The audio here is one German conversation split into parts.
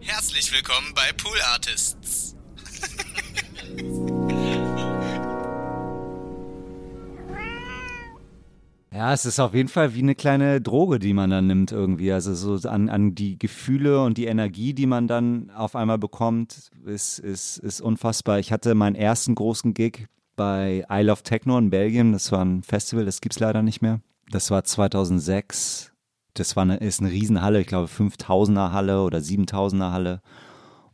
Herzlich willkommen bei Pool Artists. Ja, es ist auf jeden Fall wie eine kleine Droge, die man dann nimmt irgendwie. Also so an, an die Gefühle und die Energie, die man dann auf einmal bekommt, ist, ist, ist unfassbar. Ich hatte meinen ersten großen Gig bei Isle of Techno in Belgien. Das war ein Festival, das gibt es leider nicht mehr. Das war 2006. Das war eine, ist eine Riesenhalle, ich glaube 5000er Halle oder 7000er Halle.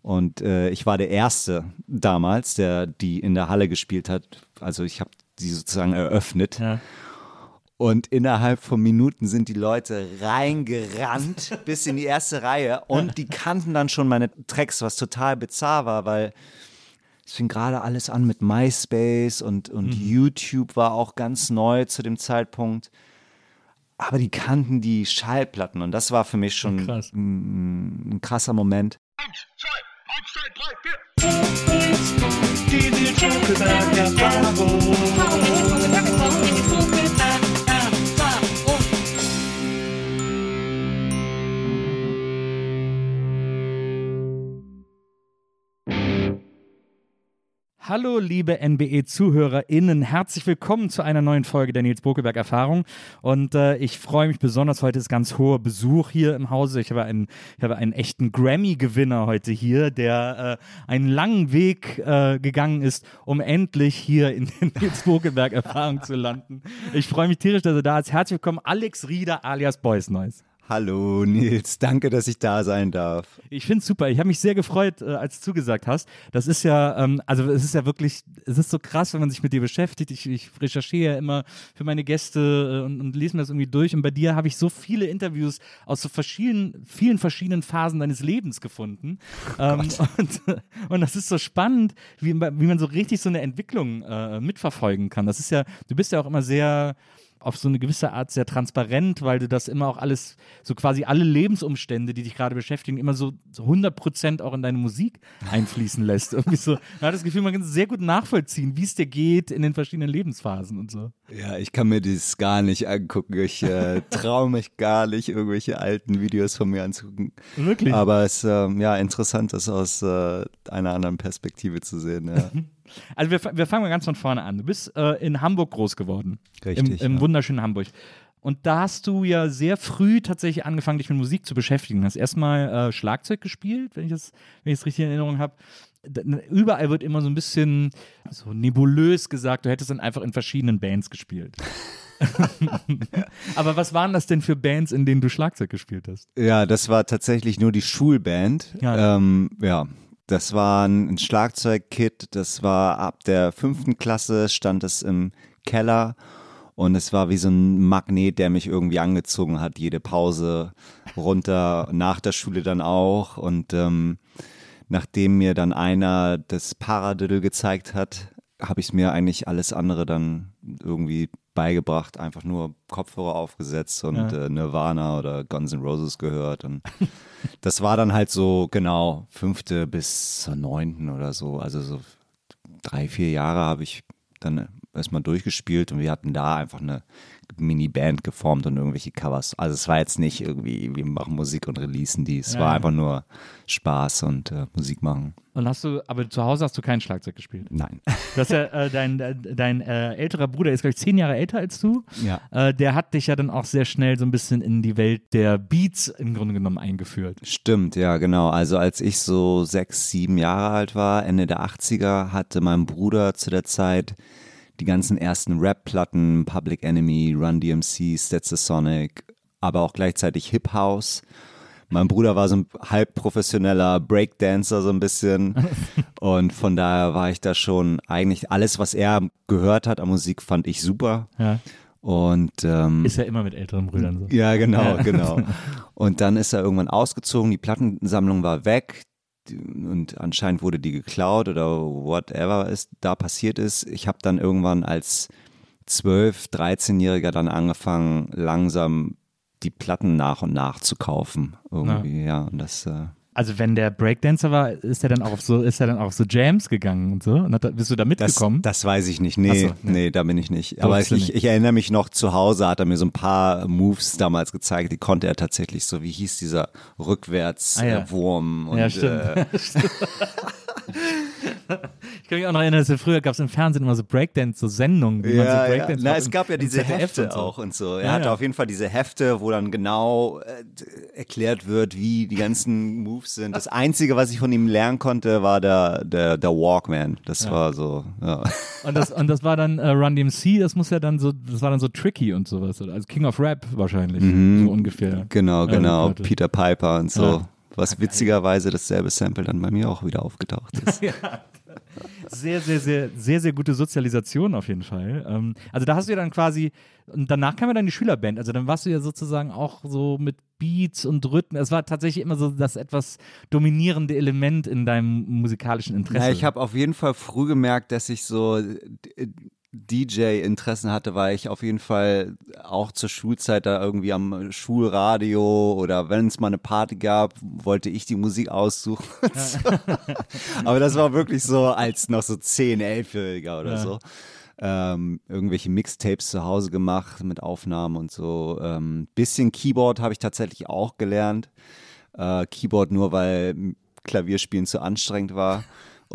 Und äh, ich war der Erste damals, der die in der Halle gespielt hat. Also ich habe die sozusagen eröffnet. Ja. Und innerhalb von Minuten sind die Leute reingerannt bis in die erste Reihe und die kannten dann schon meine Tracks, was total bizarr war, weil es fing gerade alles an mit MySpace und, und YouTube war auch ganz neu zu dem Zeitpunkt. Aber die kannten die Schallplatten und das war für mich schon Krass. ein, ein krasser Moment. Hallo, liebe NBE-ZuhörerInnen, herzlich willkommen zu einer neuen Folge der Nils Bokelberg Erfahrung. Und äh, ich freue mich besonders, heute ist ganz hoher Besuch hier im Hause. Ich habe einen, ich habe einen echten Grammy-Gewinner heute hier, der äh, einen langen Weg äh, gegangen ist, um endlich hier in den Nils Bokelberg Erfahrung zu landen. Ich freue mich tierisch, dass er da ist. Herzlich willkommen, Alex Rieder alias Boys Noise. Hallo Nils, danke, dass ich da sein darf. Ich finde es super. Ich habe mich sehr gefreut, äh, als du zugesagt hast. Das ist ja, ähm, also es ist ja wirklich, es ist so krass, wenn man sich mit dir beschäftigt. Ich, ich recherchiere ja immer für meine Gäste äh, und, und lese mir das irgendwie durch. Und bei dir habe ich so viele Interviews aus so verschiedenen, vielen verschiedenen Phasen deines Lebens gefunden. Ähm, und, und das ist so spannend, wie, wie man so richtig so eine Entwicklung äh, mitverfolgen kann. Das ist ja, du bist ja auch immer sehr auf so eine gewisse Art sehr transparent, weil du das immer auch alles, so quasi alle Lebensumstände, die dich gerade beschäftigen, immer so, so 100 Prozent auch in deine Musik einfließen lässt. Irgendwie so, man hat das Gefühl, man kann sehr gut nachvollziehen, wie es dir geht in den verschiedenen Lebensphasen und so. Ja, ich kann mir das gar nicht angucken. Ich äh, traue mich gar nicht, irgendwelche alten Videos von mir anzugucken. Wirklich? Aber es ist ähm, ja interessant, das aus äh, einer anderen Perspektive zu sehen. Ja. Also wir, wir fangen mal ganz von vorne an. Du bist äh, in Hamburg groß geworden. Richtig, Im, im ja. wunderschönen Hamburg. Und da hast du ja sehr früh tatsächlich angefangen, dich mit Musik zu beschäftigen. Du hast erstmal äh, Schlagzeug gespielt, wenn ich das, wenn ich das richtig in Erinnerung habe. Überall wird immer so ein bisschen so nebulös gesagt, du hättest dann einfach in verschiedenen Bands gespielt. Aber was waren das denn für Bands, in denen du Schlagzeug gespielt hast? ja, das war tatsächlich nur die Schulband. Ja. Ähm, ja. Das war ein Schlagzeugkit, das war ab der fünften Klasse, stand es im Keller und es war wie so ein Magnet, der mich irgendwie angezogen hat, jede Pause runter, nach der Schule dann auch und ähm, nachdem mir dann einer das Paradiddle gezeigt hat, habe ich mir eigentlich alles andere dann irgendwie beigebracht, einfach nur Kopfhörer aufgesetzt und Ja. äh, Nirvana oder Guns N' Roses gehört und das war dann halt so genau fünfte bis zur neunten oder so, also so drei, vier Jahre habe ich dann erstmal durchgespielt und wir hatten da einfach eine Mini-Band geformt und irgendwelche Covers. Also es war jetzt nicht irgendwie, wir machen Musik und releasen die. Es Ja, war einfach nur Spaß und äh, Musik machen. Und hast du, aber zu Hause hast du kein Schlagzeug gespielt? Nein. Du hast ja, äh, dein, äh, dein äh, älterer Bruder ist, glaube ich, zehn Jahre älter als du. Ja. Äh, der hat dich ja dann auch sehr schnell so ein bisschen in die Welt der Beats im Grunde genommen eingeführt. Stimmt, ja, genau. Also als ich so sechs, sieben Jahre alt war, Ende der 80er, hatte mein Bruder zu der Zeit die ganzen ersten Rap-Platten, Public Enemy, Run DMC, Sonic, aber auch gleichzeitig Hip House. Mein Bruder war so ein halb professioneller Breakdancer so ein bisschen und von daher war ich da schon eigentlich alles, was er gehört hat an Musik, fand ich super Ja. und ähm, Ist ja immer mit älteren Brüdern so. ja, genau, Ja. genau. Und dann ist er irgendwann ausgezogen, die Plattensammlung war weg und anscheinend wurde die geklaut oder whatever es da passiert ist. Ich habe dann irgendwann als 12-, 13-Jähriger dann angefangen, langsam die Platten nach und nach zu kaufen. Irgendwie, ja. Und das, äh, Also wenn der Breakdancer war, ist er dann auch auf so, ist er dann auch auf so Jams gegangen und so? Und hat, bist du da Das, mitgekommen? das weiß ich nicht. Nee, so, nee. nee. da bin ich nicht. Aber ich, nicht. ich erinnere mich noch zu Hause, hat er mir so ein paar Moves damals gezeigt, die konnte er tatsächlich so, wie hieß dieser Rückwärts Ah, ja. äh, und ja, stimmt. Äh, ich kann mich auch noch erinnern, dass wir früher gab es im Fernsehen immer so Breakdance, so Sendungen, wie man so ja, ja. Breakdance Na, es gab ja diese Hefte so. auch und so. Er Ja, hatte ja. auf jeden Fall diese Hefte, wo dann genau äh, erklärt wird, wie die ganzen Moves sind. Das Einzige, was ich von ihm lernen konnte, war der, der, der Walkman. Das war so, ja. Und das, und das war dann äh, Run DMC, das muss ja dann so, das war dann so tricky und sowas. oder? Also King of Rap wahrscheinlich, so ungefähr. Genau, Ja, genau. Peter Piper und so. Ja. Was witzigerweise dasselbe Sample dann bei mir auch wieder aufgetaucht ist. Sehr, sehr, sehr, sehr, sehr gute Sozialisation auf jeden Fall. Ähm, also da hast du ja dann quasi, und danach kam ja dann die Schülerband. Also dann warst du ja sozusagen auch so mit Beats und Rhythmen. Es war tatsächlich immer so das etwas dominierende Element in deinem musikalischen Interesse. Ja, ich habe auf jeden Fall früh gemerkt, dass ich so DJ-Interessen hatte, weil ich auf jeden Fall auch zur Schulzeit da irgendwie am Schulradio oder wenn es mal eine Party gab, wollte ich die Musik aussuchen. so. Aber das war wirklich so als noch so 10, 11-Jähriger oder Ja. so. Ähm, irgendwelche Mixtapes zu Hause gemacht mit Aufnahmen und so. Ähm, bisschen Keyboard habe ich tatsächlich auch gelernt. Äh, Keyboard nur, weil Klavierspielen zu anstrengend war.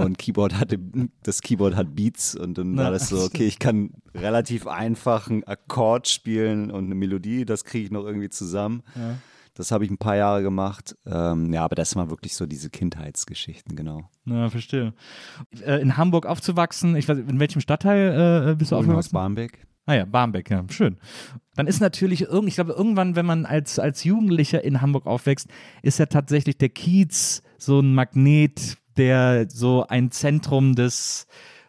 Und Keyboard hatte, das Keyboard hat Beats und dann war das so, okay, ich kann relativ einfach einen Akkord spielen und eine Melodie, das kriege ich noch irgendwie zusammen. Ja. Das habe ich ein paar Jahre gemacht. Ähm, ja, aber das waren wirklich so diese Kindheitsgeschichten, genau. Ja, verstehe. Äh, in Hamburg aufzuwachsen, ich weiß, in welchem Stadtteil äh, bist du Aus aufgewachsen? Barmbek. Ah ja, Barmbek, ja, schön. Dann ist natürlich irgend, ich glaube, irgendwann, wenn man als, als Jugendlicher in Hamburg aufwächst, ist ja tatsächlich der Kiez so ein Magnet, der so ein Zentrum des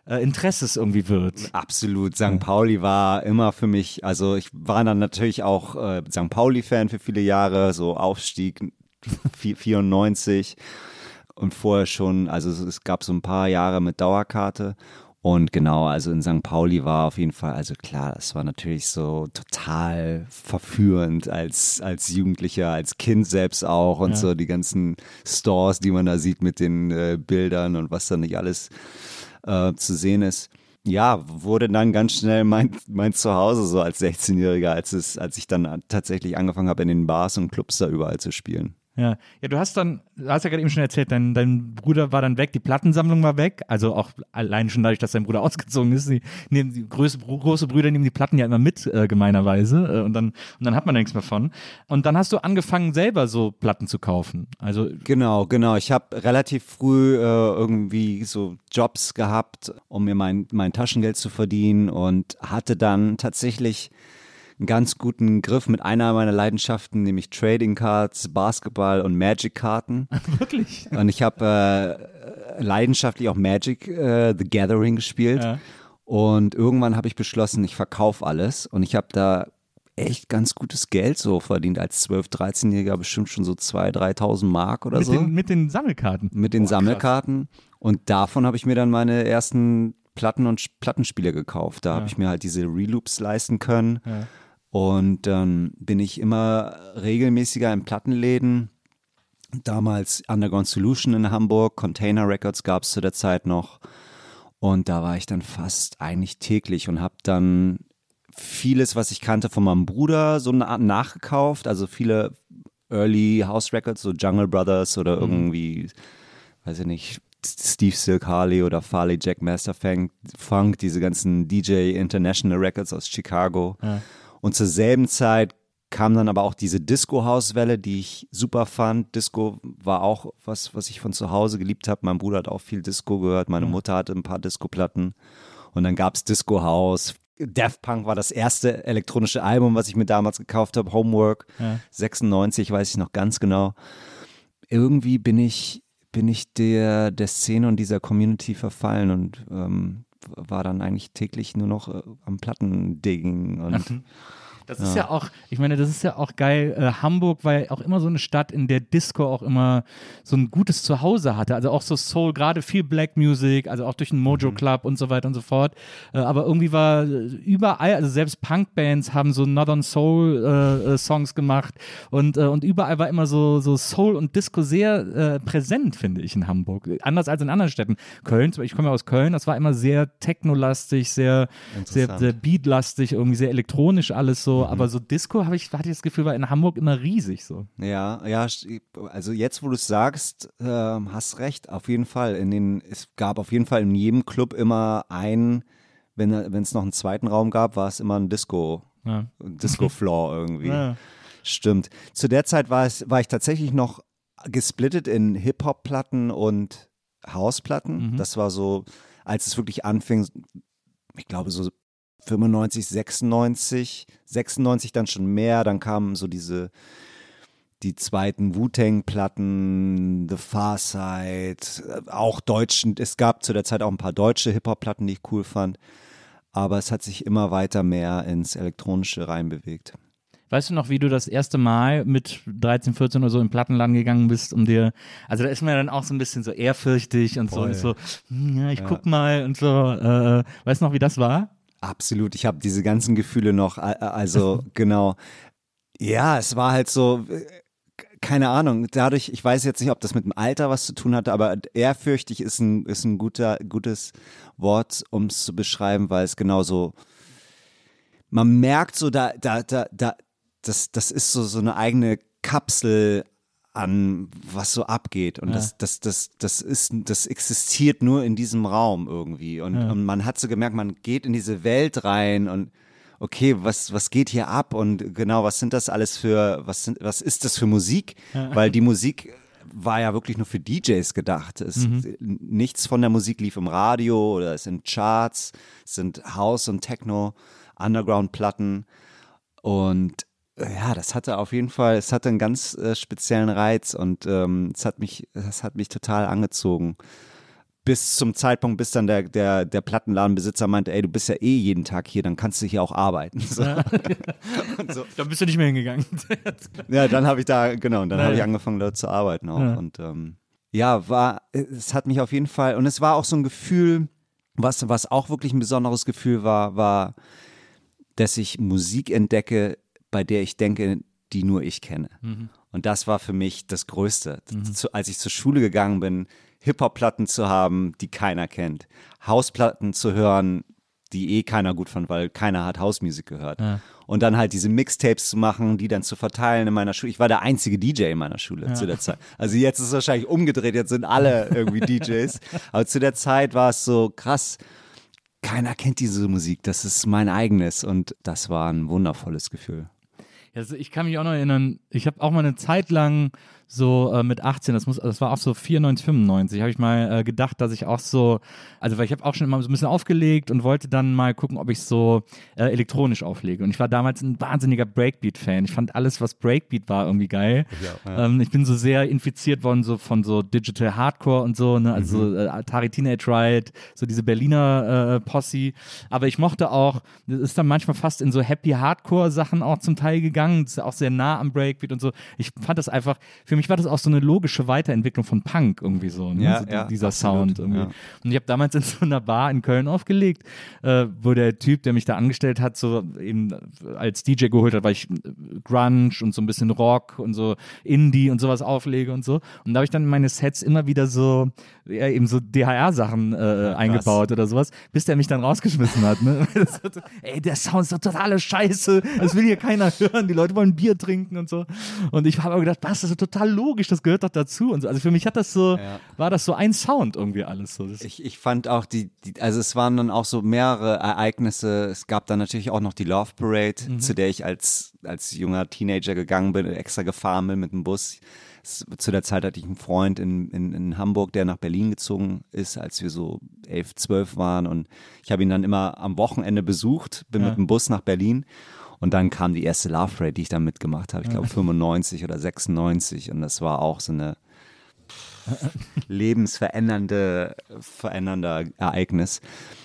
äh, Interesses irgendwie wird. Absolut. St. Pauli war immer für mich, also ich war dann natürlich auch äh, St. Pauli-Fan für viele Jahre, so Aufstieg vi- 94 und vorher schon, also es- es gab so ein paar Jahre mit Dauerkarte. Und genau, also in St. Pauli war auf jeden Fall, also klar, das war natürlich so total verführend als, als Jugendlicher, als Kind selbst auch und Ja. so die ganzen Stores, die man da sieht mit den äh, Bildern und was da nicht alles äh, zu sehen ist. Ja, wurde dann ganz schnell mein, mein Zuhause so als 16-Jähriger, als, es, als ich dann tatsächlich angefangen habe, in den Bars und Clubs da überall zu spielen. Ja. ja, du hast dann, du hast ja gerade eben schon erzählt, dein, dein Bruder war dann weg, die Plattensammlung war weg, also auch allein schon dadurch, dass dein Bruder ausgezogen ist, die, nehmen die große, große Brüder nehmen die Platten ja immer mit, äh, gemeinerweise, äh, und, dann, und dann hat man nichts mehr von. Und dann hast du angefangen, selber so Platten zu kaufen. Also Genau, genau. Ich habe relativ früh äh, irgendwie so Jobs gehabt, um mir mein, mein Taschengeld zu verdienen und hatte dann tatsächlich einen ganz guten Griff mit einer meiner Leidenschaften, nämlich Trading Cards, Basketball und Magic-Karten. wirklich. Und ich habe äh, leidenschaftlich auch Magic äh, The Gathering gespielt. Ja. Und irgendwann habe ich beschlossen, ich verkaufe alles. Und ich habe da echt ganz gutes Geld so verdient. Als 12-, 13-Jähriger bestimmt schon so 2.000, 3.000 Mark oder Mit, so. den, mit den Sammelkarten. mit den Boah, Sammelkarten. Und davon habe ich mir dann meine ersten Platten und Plattenspiele gekauft. Da habe ich mir halt diese Reloops leisten können. Ja. Und dann bin ich immer regelmäßiger in Plattenläden. Damals Underground Solution in Hamburg, Container Records gab es zu der Zeit noch. Und da war ich dann fast eigentlich täglich und habe dann vieles, was ich kannte von meinem Bruder, so na nachgekauft. Also viele Early House Records, so Jungle Brothers oder irgendwie, weiß ich nicht, Steve Silk Harley oder Farley Jack Master Funk, Funk diese ganzen DJ International Records aus Chicago. Ja. Und zur selben Zeit kam dann aber auch diese Disco-House-Welle, die ich super fand. Disco war auch was, was ich von zu Hause geliebt habe. Mein Bruder hat auch viel Disco gehört, meine Mutter hatte ein paar Disco-Platten. Und dann gab es Disco House. Daft Punk war das erste elektronische Album, was ich mir damals gekauft habe. Homework, Ja. 96, weiß ich noch ganz genau. Irgendwie bin ich, bin ich der, der Szene und dieser Community verfallen und ähm, war dann eigentlich täglich nur noch äh, am Plattendigging und Das ist ja auch, ich meine, das ist ja auch geil. Äh, Hamburg war ja auch immer so eine Stadt, in der Disco auch immer so ein gutes Zuhause hatte. Also auch so Soul, gerade viel Black Music, also auch durch den Mojo Club und so weiter und so fort. Äh, aber irgendwie war äh, überall, also selbst Punkbands haben so Northern Soul äh, äh, Songs gemacht und, äh, und überall war immer so, so Soul und Disco sehr präsent, finde ich, in Hamburg. Anders als in anderen Städten. Köln, ich komme ja aus Köln, das war immer sehr technolastig, sehr, sehr, sehr beatlastig, irgendwie sehr elektronisch alles so. Aber so Disco habe ich, hatte ich das Gefühl, war in Hamburg immer riesig so. Ja, ja, also jetzt, wo du es sagst, ähm, hast recht, auf jeden Fall. In den, es gab auf jeden Fall in jedem Club immer einen, wenn es noch einen zweiten Raum gab, war es immer ein Disco, Ja. ein Disco-Floor irgendwie. Ja. Stimmt. Zu der Zeit war, es, war ich tatsächlich noch gesplittet in Hip-Hop-Platten und House-Platten. Mhm. Das war so, als es wirklich anfing, ich glaube so 95, 96, 96 dann schon mehr, dann kamen so diese die zweiten Wu-Tang-Platten, The Far Side, äh, auch deutschen, es gab zu der Zeit auch ein paar deutsche Hip-Hop-Platten, die ich cool fand, aber es hat sich immer weiter mehr ins Elektronische reinbewegt. Weißt du noch, wie du das erste Mal mit 13, 14 oder so im Plattenladen gegangen bist, um dir, also da ist man ja dann auch so ein bisschen so ehrfürchtig und so, Voll. und so hm, ja, ich guck mal und so. Äh, weißt du noch, wie das war? Absolut, ich habe diese ganzen Gefühle noch, also genau. Ja, es war halt so, äh, keine Ahnung, dadurch, ich weiß jetzt nicht, ob das mit dem Alter was zu tun hatte, aber ehrfürchtig ist ein, ist ein guter, gutes Wort, um es zu beschreiben, weil es genauso, man merkt so, da, da, da, da, das, das ist so, so eine eigene Kapsel an, was so abgeht. Und Ja. das, das, das, das ist, das existiert nur in diesem Raum irgendwie. Und, Ja. und man hat so gemerkt, man geht in diese Welt rein und okay, was, was geht hier ab? Und genau, was sind das alles für, was sind, was ist das für Musik? Weil die Musik war ja wirklich nur für DJs gedacht. Es, Nichts von der Musik lief im Radio oder es sind Charts, es sind House und Techno, Underground-Platten. Und ja, das hatte auf jeden Fall, es hatte einen ganz äh, speziellen Reiz und ähm, es hat mich, das hat mich total angezogen. Bis zum Zeitpunkt, bis dann der, der, der Plattenladenbesitzer meinte, ey, du bist ja eh jeden Tag hier, dann kannst du hier auch arbeiten. So. und so. Da bist du nicht mehr hingegangen. Ja, dann habe ich da, genau, und dann habe ich angefangen, dort zu arbeiten auch. Ja. Und ähm, ja, war, es hat mich auf jeden Fall, und es war auch so ein Gefühl, was, was auch wirklich ein besonderes Gefühl war, war, dass ich Musik entdecke, bei der ich denke, die nur ich kenne. Und das war für mich das Größte. Zu, als ich zur Schule gegangen bin, Hip-Hop-Platten zu haben, die keiner kennt. Hausplatten zu hören, die eh keiner gut fand, weil keiner hat Hausmusik gehört. Ja. Und dann halt diese Mixtapes zu machen, die dann zu verteilen in meiner Schule. Ich war der einzige DJ in meiner Schule zu der Zeit. Also jetzt ist es wahrscheinlich umgedreht, jetzt sind alle irgendwie DJs. Aber zu der Zeit war es so krass. Keiner kennt diese Musik, das ist mein eigenes und das war ein wundervolles Gefühl. Also ich kann mich auch noch erinnern, ich habe auch mal eine Zeit lang so äh, mit 18, das muss, das war auch so 94, 95, habe ich mal äh, gedacht, dass ich auch so, also weil ich habe auch schon immer so ein bisschen aufgelegt und wollte dann mal gucken, ob ich so äh, elektronisch auflege. Und ich war damals ein wahnsinniger Breakbeat-Fan. Ich fand alles, was Breakbeat war, irgendwie geil. Ähm, ich bin so sehr infiziert worden so von so Digital Hardcore und so, ne? also äh, Atari Teenage Riot, so diese Berliner äh, Posse. Aber ich mochte auch, das ist dann manchmal fast in so Happy Hardcore Sachen auch zum Teil gegangen. Das ist auch sehr nah am Breakbeat und so. Ich fand das einfach, für mich war das auch so eine logische Weiterentwicklung von Punk irgendwie so, ne? Ja, so ja, dieser absolut, Sound irgendwie. ja. Und ich habe damals in so einer Bar in Köln aufgelegt, äh, wo der Typ, der mich da angestellt hat, so eben als DJ geholt hat, weil ich äh, Grunge und so ein bisschen Rock und so Indie und sowas auflege und so. Und da habe ich dann in meine Sets immer wieder so, ja, eben so DHR-Sachen äh, eingebaut oder sowas, bis der mich dann rausgeschmissen hat. Ne? Ey, der Sound ist doch totale Scheiße, das will hier keiner hören, die Leute wollen Bier trinken und so. Und ich habe aber gedacht, was, das ist total logisch, das gehört doch dazu und so. Also für mich hat das so, Ja. war das so ein Sound irgendwie alles so. Ich, ich fand auch die, die, also es waren dann auch so mehrere Ereignisse. Es gab dann natürlich auch noch die Love Parade, zu der ich als, als junger Teenager gegangen bin, extra gefahren bin mit dem Bus. Zu der Zeit hatte ich einen Freund in, in, in Hamburg, der nach Berlin gezogen ist, als wir so elf, zwölf waren. Und ich habe ihn dann immer am Wochenende besucht, bin Ja. mit dem Bus nach Berlin. Und dann kam die erste Love Parade, die ich dann mitgemacht habe. Ich glaube 95 oder 96. Und das war auch so eine lebensverändernde verändernde Ereignis.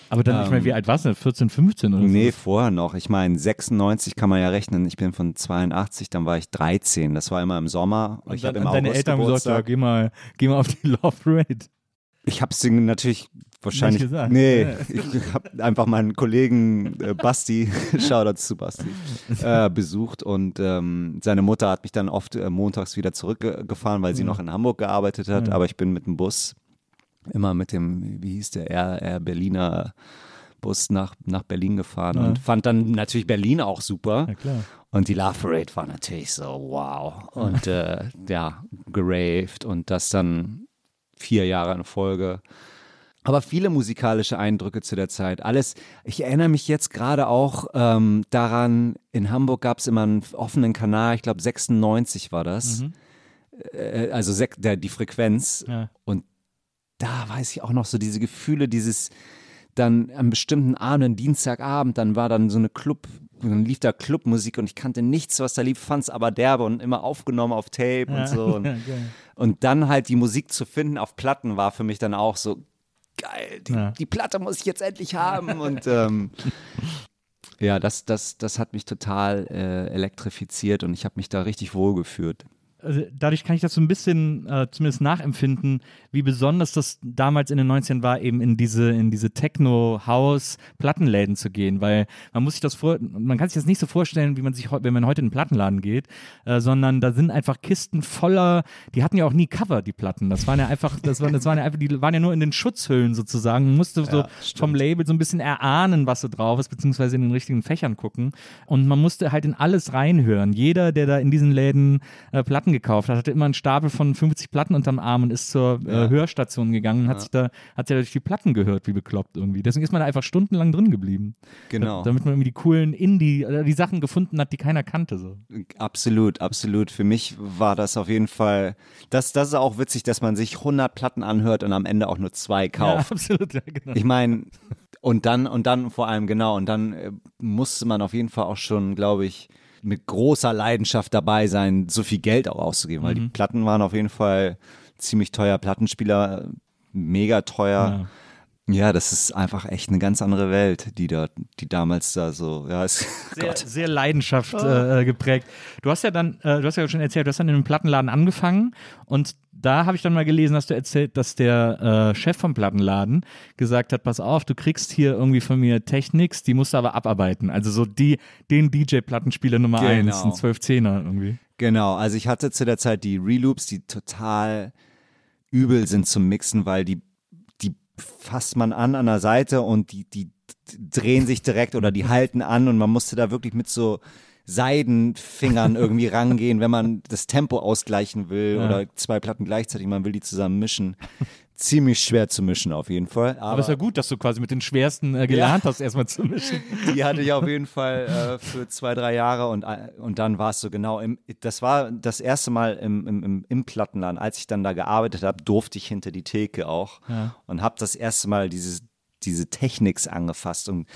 Aber dann, ich meine, wie alt warst du? 14, 15 oder Nee, so? vorher noch. Ich meine, 96 kann man ja rechnen. Ich bin von 82, dann war ich 13. Das war immer im Sommer. Und ich dann, habe im und deine August Eltern haben gesagt, ja, Geburtstag. geh mal, geh mal auf die Love Parade. Ich habe es natürlich wahrscheinlich. Nicht gesagt. Nee, Ja. ich habe einfach meinen Kollegen äh, Basti, Shoutouts zu Basti, äh, besucht und ähm, seine Mutter hat mich dann oft äh, montags wieder zurückgefahren, weil sie noch in Hamburg gearbeitet hat. Ja. Aber ich bin mit dem Bus immer mit dem, wie hieß der, Air, Air Berliner Bus nach, nach Berlin gefahren Ja. und fand dann natürlich Berlin auch super. Ja, klar. Und die Love Parade war natürlich so, wow. Und äh, ja, geraved und das dann vier Jahre in Folge. Aber viele musikalische Eindrücke zu der Zeit. Alles, ich erinnere mich jetzt gerade auch ähm, daran, in Hamburg gab es immer einen offenen Kanal, ich glaube 96 war das. Mhm. Äh, also sek der, die Frequenz. Ja. Und da weiß ich auch noch so diese Gefühle, dieses dann am bestimmten Abend, Dienstagabend, dann war dann so eine Club, dann lief da Clubmusik und ich kannte nichts, was da lief, fand es aber derbe und immer aufgenommen auf Tape und so. Und, Ja, und dann halt die Musik zu finden auf Platten war für mich dann auch so geil. Die, Ja. die Platte muss ich jetzt endlich haben. Und ähm, ja, das, das, das hat mich total äh, elektrifiziert und ich habe mich da richtig wohl gefühlt. Also dadurch kann ich das so ein bisschen äh, zumindest nachempfinden, wie besonders das damals in den 90ern war, eben in diese, in diese Techno-House-Plattenläden zu gehen, weil man muss sich das vor, man kann sich das nicht so vorstellen, wie man sich, wenn man heute in einen Plattenladen geht, äh, sondern da sind einfach Kisten voller, die hatten ja auch nie Cover, die Platten. Das waren ja einfach, das waren, das waren ja einfach, die waren ja nur in den Schutzhüllen sozusagen. Man musste so stimmt. vom Label so ein bisschen erahnen, was so drauf ist, beziehungsweise in den richtigen Fächern gucken. Und man musste halt in alles reinhören. Jeder, der da in diesen Läden äh, Platten gekauft hat, hatte immer einen Stapel von 50 Platten unterm Arm und ist zur äh, Ja. Hörstation gegangen und hat sich da, hat sich da durch die Platten gehört, wie bekloppt irgendwie. Deswegen ist man da einfach stundenlang drin geblieben. Genau. Damit man irgendwie die coolen Indie, äh, die Sachen gefunden hat, die keiner kannte. So. Absolut, absolut. Für mich war das auf jeden Fall, das, das ist auch witzig, dass man sich 100 Platten anhört und am Ende auch nur zwei kauft. Ja, absolut, ja, genau. Ich meine, und dann, und dann vor allem, genau, und dann äh, musste man auf jeden Fall auch schon, glaube ich, mit großer Leidenschaft dabei sein, so viel Geld auch auszugeben, weil die Platten waren auf jeden Fall ziemlich teuer, Plattenspieler mega teuer. Ja. Das ist einfach echt eine ganz andere Welt, die da, die damals da so, ja, ist, sehr, Gott. sehr Leidenschaft äh, geprägt. Du hast ja dann, äh, du hast ja schon erzählt, du hast dann in einem Plattenladen angefangen und da habe ich dann mal gelesen, hast du erzählt, dass der äh, Chef vom Plattenladen gesagt hat, pass auf, du kriegst hier irgendwie von mir Technics, die musst du aber abarbeiten. Also so die, den DJ-Plattenspieler Nummer Genau. eins, ein 12-10er irgendwie. Genau, also ich hatte zu der Zeit die Reloops, die total übel sind zum Mixen, weil die fasst man an an der Seite und die, die drehen sich direkt oder die halten an und man musste da wirklich mit so Seidenfingern irgendwie rangehen, wenn man das Tempo ausgleichen will Ja. oder zwei Platten gleichzeitig, man will die zusammen mischen. Ziemlich schwer zu mischen auf jeden Fall. Aber es ist ja gut, dass du quasi mit den schwersten äh, gelernt hast, erstmal zu mischen. Die hatte ich auf jeden Fall äh, für zwei, drei Jahre und, äh, und dann war es so genau im, das war das erste Mal im, im, im, im Plattenladen, als ich dann da gearbeitet habe, durfte ich hinter die Theke auch Ja. und habe das erste Mal dieses, diese Techniks angefasst und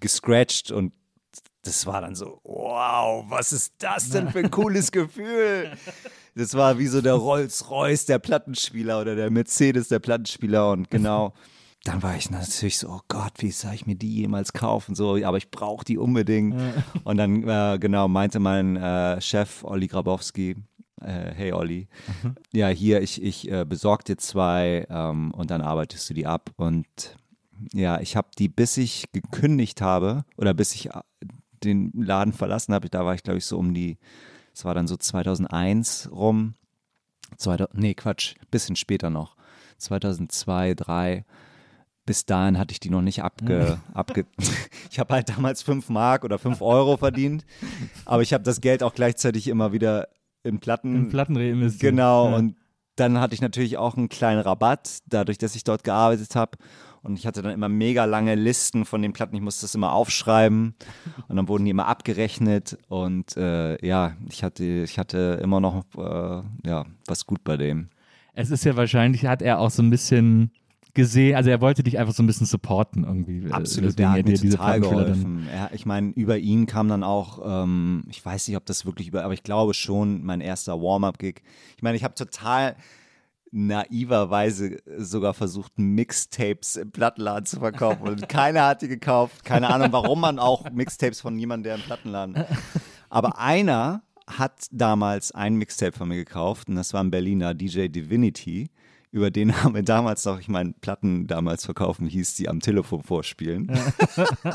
gescratcht und das war dann so, wow, was ist das denn für ein cooles Gefühl? Das war wie so der Rolls-Royce der Plattenspieler oder der Mercedes der Plattenspieler und genau. Dann war ich natürlich so, oh Gott, wie soll ich mir die jemals kaufen? So, aber ich brauche die unbedingt. Und dann, äh, genau, meinte mein äh, Chef Olli Grabowski, äh, hey Olli, ja, hier, ich, ich äh, besorge dir zwei ähm, und dann arbeitest du die ab. Und ja, ich habe die, bis ich gekündigt habe oder bis ich äh, den Laden verlassen habe, da war ich, glaube ich, so um die, es war dann so 2001 rum. 2000, nee, Quatsch, bisschen später noch. 2002, 2003. Bis dahin hatte ich die noch nicht abge. abge ich habe halt damals 5 Mark oder 5 Euro verdient, aber ich habe das Geld auch gleichzeitig immer wieder in Platten. In Platten reinvestiert. Genau, Ja. und dann hatte ich natürlich auch einen kleinen Rabatt, dadurch, dass ich dort gearbeitet habe. Und ich hatte dann immer mega lange Listen von den Platten, ich musste das immer aufschreiben und dann wurden die immer abgerechnet und äh, ja, ich hatte, ich hatte immer noch äh, ja, was gut bei dem. Es ist ja wahrscheinlich, hat er auch so ein bisschen gesehen, also er wollte dich einfach so ein bisschen supporten irgendwie. äh, Absolut, der er hat mir total geholfen. Er, ich meine, über ihn kam dann auch, ähm, ich weiß nicht, ob das wirklich über, aber ich glaube schon, mein erster Warm-up-Gig. Ich meine, ich habe total naiverweise sogar versucht, Mixtapes im Plattenladen zu verkaufen und keiner hat die gekauft. Keine Ahnung, warum man auch Mixtapes von jemandem, der im Plattenladen. Aber einer hat damals ein Mixtape von mir gekauft und das war ein Berliner DJ Divinity. Über den haben wir damals noch, ich meine, Platten damals verkaufen, hieß sie am Telefon vorspielen. das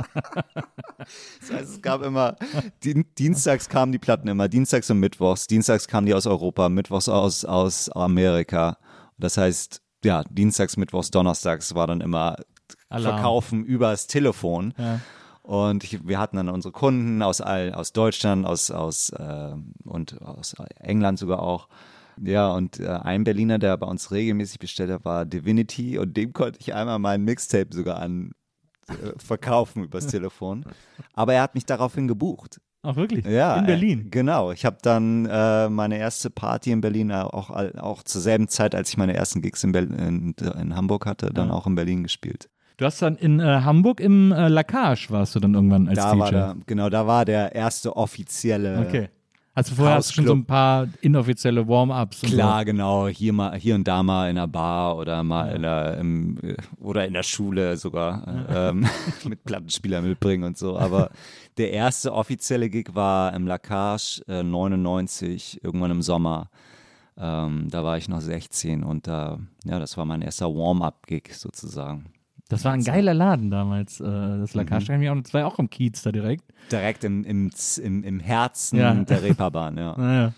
heißt, es gab immer, die, dienstags kamen die Platten immer, dienstags und mittwochs. Dienstags kamen die aus Europa, mittwochs aus, aus Amerika. Das heißt, ja, dienstags, mittwochs, donnerstags war dann immer Alarm. Verkaufen übers Telefon. Ja. Und ich, wir hatten dann unsere Kunden aus, all, aus Deutschland aus, aus, äh, und aus England sogar auch. Ja, und äh, ein Berliner, der bei uns regelmäßig bestellt hat, war Divinity und dem konnte ich einmal mein Mixtape sogar an äh, verkaufen übers Telefon. Aber er hat mich daraufhin gebucht. Ach, wirklich? Ja, In Berlin. Äh, genau. Ich habe dann äh, meine erste Party in Berlin äh, auch, auch zur selben Zeit, als ich meine ersten Gigs in, Berlin, in, in Hamburg hatte, dann Ja. auch in Berlin gespielt. Du hast dann in äh, Hamburg im äh, Lacage warst du dann irgendwann als da DJ. war der, genau, da war der erste offizielle. okay. Also vorher hast du schon so ein paar inoffizielle Warm-ups. Klar, genau. Hier mal, hier und da mal in der Bar oder mal in der, im, äh, oder in der Schule sogar ähm, mit Plattenspieler mitbringen und so. Aber der erste offizielle Gig war im Lacage äh, 99, irgendwann im Sommer. Ähm, da war ich noch 16 und da, ja, das war mein erster Warm-up-Gig sozusagen. Das war ein geiler Laden damals, äh, das Mhm. Lacage. Mhm. Und das war ja auch im Kiez da direkt. Direkt im, im, im, im Herzen Ja. der Reeperbahn, ja. Naja.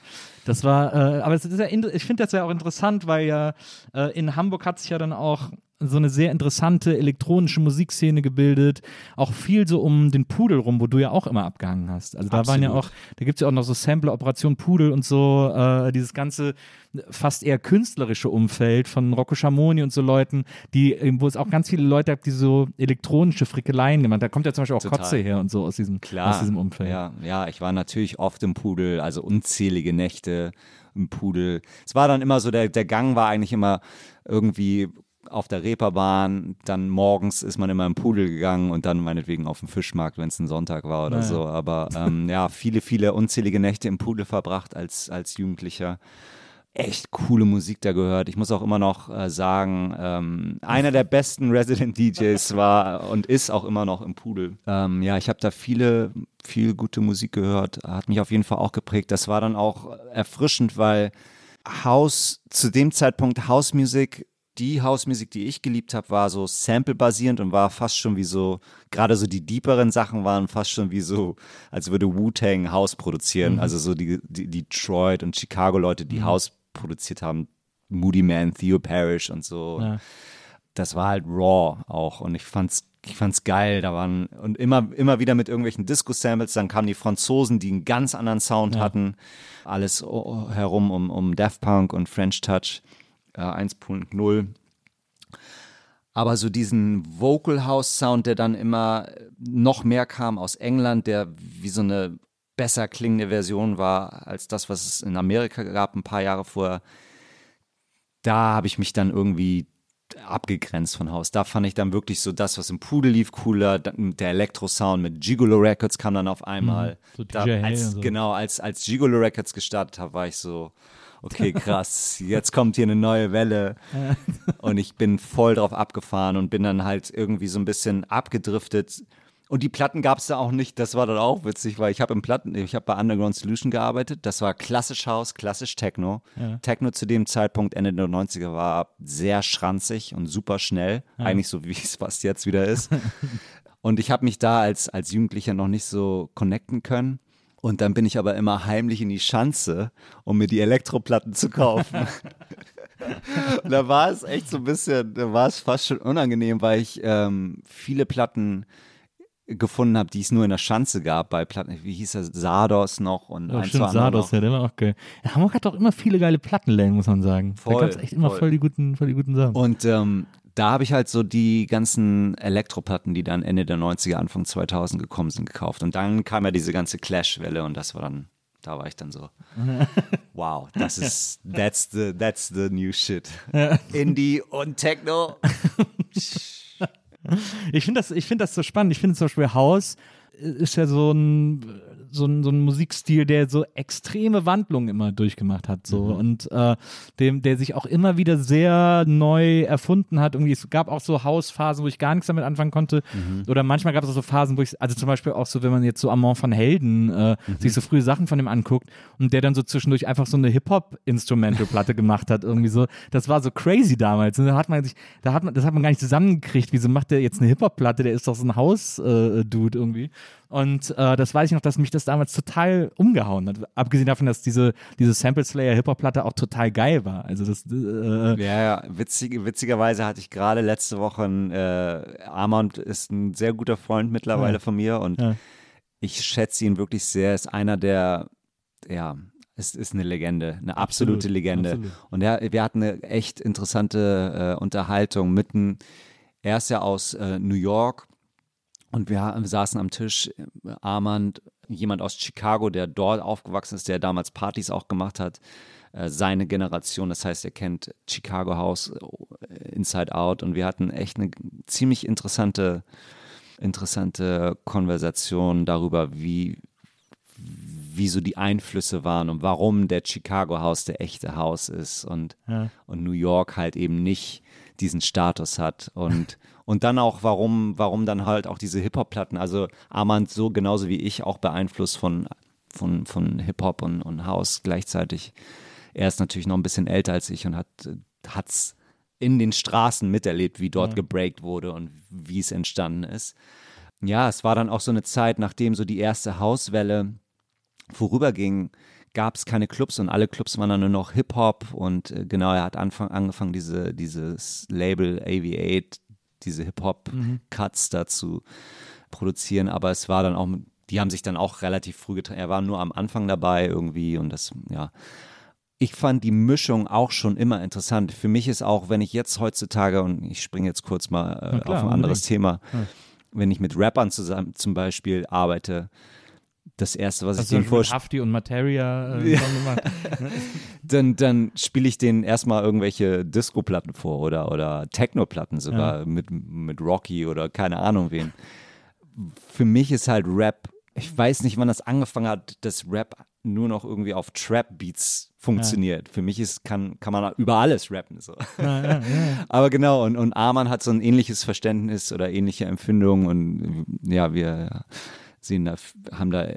Das war, äh, aber es ist ja, ich finde das ja auch interessant, weil ja äh, in Hamburg hat sich ja dann auch so eine sehr interessante elektronische Musikszene gebildet. Auch viel so um den Pudel rum, wo du ja auch immer abgehangen hast. Also da waren ja Absolut. auch, da gibt es ja auch noch so Sampler, Operation Pudel und so, äh, dieses ganze fast eher künstlerische Umfeld von Rocco Schamoni und so Leuten, die, wo es auch ganz viele Leute gab, die so elektronische Frickeleien gemacht haben. Da kommt ja zum Beispiel auch Total. Kotze her und so aus diesem, Klar. aus diesem Umfeld. Ja, ja, ich war natürlich oft im Pudel, also unzählige Nächte im Pudel. Es war dann immer so, der, der Gang war eigentlich immer irgendwie auf der Reeperbahn, dann morgens ist man immer im Pudel gegangen und dann meinetwegen auf dem Fischmarkt, wenn es ein Sonntag war oder Naja. so. Aber ähm, ja, viele, viele unzählige Nächte im Pudel verbracht als, als Jugendlicher. Echt coole Musik da gehört. Ich muss auch immer noch äh, sagen, ähm, einer der besten Resident DJs war und ist auch immer noch im Pudel. Ähm, ja, ich habe da viele, viel gute Musik gehört. Hat mich auf jeden Fall auch geprägt. Das war dann auch erfrischend, weil House, zu dem Zeitpunkt Housemusik, die Housemusik, die ich geliebt habe, war so sample-basierend und war fast schon wie so, gerade so die deeperen Sachen waren fast schon wie so, als würde Wu-Tang House produzieren. Also so die, die Detroit und Chicago-Leute, die House produziert haben. Moody Man, Theo Parrish und so. Ja. Das war halt raw auch und ich fand's ich fand's geil, da waren und immer immer wieder mit irgendwelchen Disco Samples, dann kamen die Franzosen, die einen ganz anderen Sound hatten, alles herum um um Daft Punk und French Touch äh, 1.0. Aber so diesen Vocal House Sound, der dann immer noch mehr kam aus England, der wie so eine besser klingende Version war als das, was es in Amerika gab, ein paar Jahre vorher. Da habe ich mich dann irgendwie abgegrenzt von Haus. Da fand ich dann wirklich so das, was im Pudel lief, cooler. Der Elektro-Sound mit Gigolo Records kam dann auf einmal. so da, als, so. Genau, als, als Gigolo Records gestartet habe, war ich so, okay, krass, jetzt kommt hier eine neue Welle. und ich bin voll drauf abgefahren und bin dann halt irgendwie so ein bisschen abgedriftet. Und die Platten gab es da auch nicht. Das war dann auch witzig, weil ich habe im Platten, ich habe bei Underground Solution gearbeitet. Das war klassisch House, klassisch Techno. Techno zu dem Zeitpunkt Ende der 90er war sehr schranzig und super schnell, eigentlich so wie es fast jetzt wieder ist. und ich habe mich da als als Jugendlicher noch nicht so connecten können. Und dann bin ich aber immer heimlich in die Schanze, um mir die Elektroplatten zu kaufen. Und da war es echt so ein bisschen, da war es fast schon unangenehm, weil ich ähm, viele Platten gefunden habe, die es nur in der Schanze gab, bei Platten, wie hieß das, Sardos noch und Ja, ein, stimmt, Sardos, noch. ja, der war auch geil. Ja, Hamburg hat doch immer viele geile Plattenläden, muss man sagen. da Voll, gab es echt immer voll. voll. die guten, voll die guten Sachen. Und ähm, da habe ich halt so die ganzen Elektroplatten, die dann Ende der 90er, Anfang 2000 gekommen sind, gekauft. Und dann kam ja diese ganze Clash-Welle und das war dann, da war ich dann so, wow, das ist, that's the, that's the new shit. Indie und Techno. Ich finde das, ich finde das so spannend. Ich finde zum Beispiel Haus ist ja so ein so ein, so ein Musikstil, der so extreme Wandlungen immer durchgemacht hat. So. Mhm. Und äh, dem, der sich auch immer wieder sehr neu erfunden hat. Irgendwie, es gab auch so Hausphasen, wo ich gar nichts damit anfangen konnte. Mhm. Oder manchmal gab es auch so Phasen, wo ich, also zum Beispiel auch so, wenn man jetzt so Amant van Helden äh, mhm. sich so frühe Sachen von ihm anguckt und der dann so zwischendurch einfach so eine Hip-Hop-Instrumental-Platte gemacht hat. Irgendwie so, das war so crazy damals. Und da hat man sich, da hat man, das hat man gar nicht zusammengekriegt. Wieso macht der jetzt eine Hip-Hop-Platte? Der ist doch so ein Haus-Dude äh, irgendwie. Und äh, das weiß ich noch, dass mich das damals total umgehauen hat. Abgesehen davon, dass diese, diese Sample Slayer Hip-Hop-Platte auch total geil war. Also das, äh, ja, ja, witzig, witzigerweise hatte ich gerade letzte Woche ein, äh, Armand ist ein sehr guter Freund mittlerweile ja. von mir und ja. ich schätze ihn wirklich sehr. Ist einer der, ja, es ist eine Legende, eine absolute absolut, Legende. Absolut. Und er, wir hatten eine echt interessante äh, Unterhaltung mitten. Er ist ja aus äh, New York und wir, saßen am Tisch, Armand, jemand aus Chicago, der dort aufgewachsen ist, der damals Partys auch gemacht hat, äh, seine Generation, das heißt, er kennt Chicago House äh, Inside Out. Und wir hatten echt eine ziemlich interessante, interessante Konversation darüber, wie, wie so die Einflüsse waren und warum der Chicago House der echte House ist und, ja. und New York halt eben nicht diesen Status hat. Und und dann auch, warum, warum dann halt auch diese Hip-Hop-Platten, also Armand so genauso wie ich auch beeinflusst von, von, von Hip-Hop und, und House gleichzeitig. Er ist natürlich noch ein bisschen älter als ich und hat es in den Straßen miterlebt, wie dort ja. gebreakt wurde und wie es entstanden ist. Ja, es war dann auch so eine Zeit, nachdem so die erste Hauswelle vorüberging, gab es keine Clubs und alle Clubs waren dann nur noch Hip-Hop und äh, genau, er hat Anfang, angefangen, diese, dieses Label AV8 diese Hip-Hop-Cuts mhm. dazu produzieren, aber es war dann auch, die haben sich dann auch relativ früh getrennt. Er war nur am Anfang dabei irgendwie und das, ja. Ich fand die Mischung auch schon immer interessant. Für mich ist auch, wenn ich jetzt heutzutage, und ich springe jetzt kurz mal äh, klar, auf ein anderes Thema, ja. wenn ich mit Rappern zusammen zum Beispiel arbeite, das erste, was Hast ich denen vorstelle. Hafti und Materia äh, ja. dann dann spiele ich denen erstmal irgendwelche Disco-Platten vor oder, oder Techno-Platten sogar ja. mit, mit Rocky oder keine Ahnung wen. Für mich ist halt Rap, ich weiß nicht, wann das angefangen hat, dass Rap nur noch irgendwie auf Trap-Beats funktioniert. Ja. Für mich ist, kann, kann man über alles rappen. So. Ja, ja, Aber genau, und, und Arman hat so ein ähnliches Verständnis oder ähnliche Empfindungen und ja, wir sehen da, haben da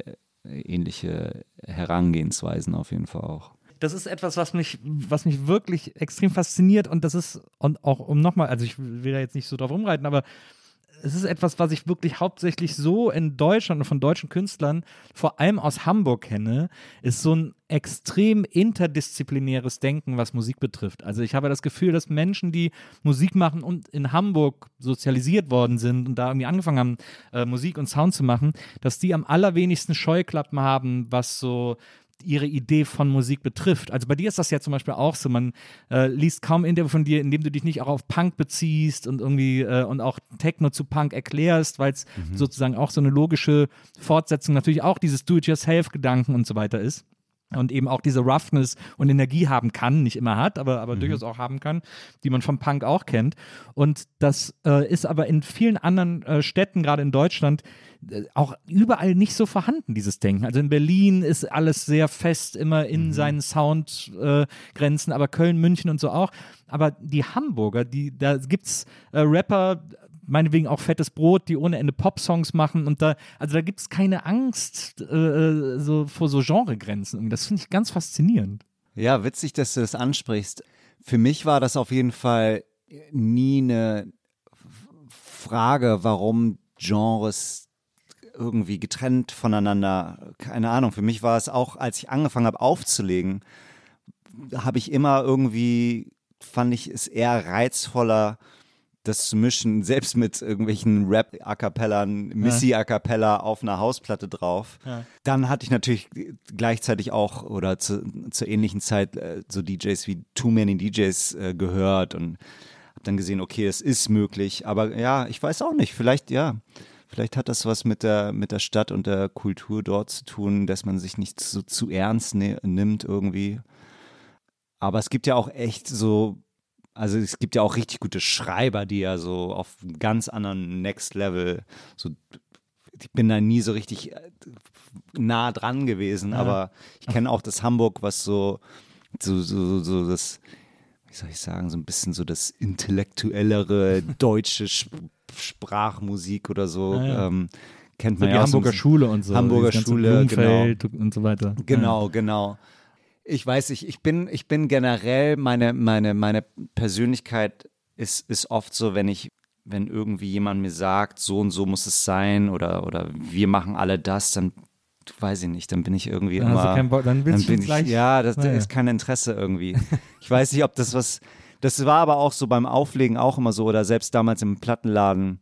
ähnliche Herangehensweisen auf jeden Fall auch. Das ist etwas, was mich, was mich wirklich extrem fasziniert und das ist, und auch um nochmal, also ich will da jetzt nicht so drauf rumreiten, aber es ist etwas, was ich wirklich hauptsächlich so in Deutschland und von deutschen Künstlern, vor allem aus Hamburg kenne, ist so ein extrem interdisziplinäres Denken, was Musik betrifft. Also ich habe das Gefühl, dass Menschen, die Musik machen und in Hamburg sozialisiert worden sind und da irgendwie angefangen haben, äh, Musik und Sound zu machen, dass die am allerwenigsten Scheuklappen haben, was so ihre Idee von Musik betrifft. Also bei dir ist das ja zum Beispiel auch so, man äh, liest kaum Interview von dir, in dem du dich nicht auch auf Punk beziehst und irgendwie äh, und auch Techno zu Punk erklärst, weil es mhm. sozusagen auch so eine logische Fortsetzung natürlich auch dieses Do-it-yourself-Gedanken und so weiter ist und eben auch diese Roughness und Energie haben kann, nicht immer hat, aber, aber mhm. durchaus auch haben kann, die man vom Punk auch kennt. Und das äh, ist aber in vielen anderen äh, Städten, gerade in Deutschland, äh, auch überall nicht so vorhanden, dieses Denken. Also in Berlin ist alles sehr fest immer in mhm. seinen Soundgrenzen, aber Köln, München und so auch. Aber die Hamburger, die, da gibt es äh, Rapper, meinetwegen auch fettes Brot, die ohne Ende Pop-Songs machen und da, also da gibt es keine Angst äh, so vor so Genregrenzen. Das finde ich ganz faszinierend. Ja, witzig, dass du das ansprichst. Für mich war das auf jeden Fall nie eine Frage, warum Genres irgendwie getrennt voneinander, keine Ahnung. Für mich war es auch, als ich angefangen habe aufzulegen, habe ich immer irgendwie, fand ich es eher reizvoller, das zu mischen, selbst mit irgendwelchen Rap-A Cappellern, Missy-A Cappella auf einer Hausplatte drauf. Ja. Dann hatte ich natürlich gleichzeitig auch oder zu, zur ähnlichen Zeit äh, so DJs wie Too Many DJs äh, gehört und habe dann gesehen, okay, es ist möglich. Aber ja, ich weiß auch nicht, vielleicht ja. Vielleicht hat das was mit der, mit der Stadt und der Kultur dort zu tun, dass man sich nicht so zu ernst ne nimmt irgendwie. Aber es gibt ja auch echt so also es gibt ja auch richtig gute Schreiber, die ja so auf einem ganz anderen Next Level, so ich bin da nie so richtig äh, nah dran gewesen, aber ich kenne auch das Hamburg, was so, so, so, so das, wie soll ich sagen, so ein bisschen so das intellektuellere deutsche Sp Sprachmusik oder so. Ja, ja. Ähm, kennt So man die ja so ein Hamburger. Schule und so. Hamburger Schule, Blumfeld und so weiter. Genau, genau. Ich weiß nicht, ich bin, ich bin generell, meine, meine, meine Persönlichkeit ist, ist oft so, wenn ich, wenn irgendwie jemand mir sagt, so und so muss es sein oder, oder wir machen alle das, dann weiß ich nicht, dann bin ich irgendwie Dann immer. du keinen Bock, dann dann bin ich, gleich. ja, das, Ah, da ja. ist kein Interesse irgendwie. Ich weiß nicht, ob das was. Das war aber auch so beim Auflegen auch immer so oder selbst damals im Plattenladen,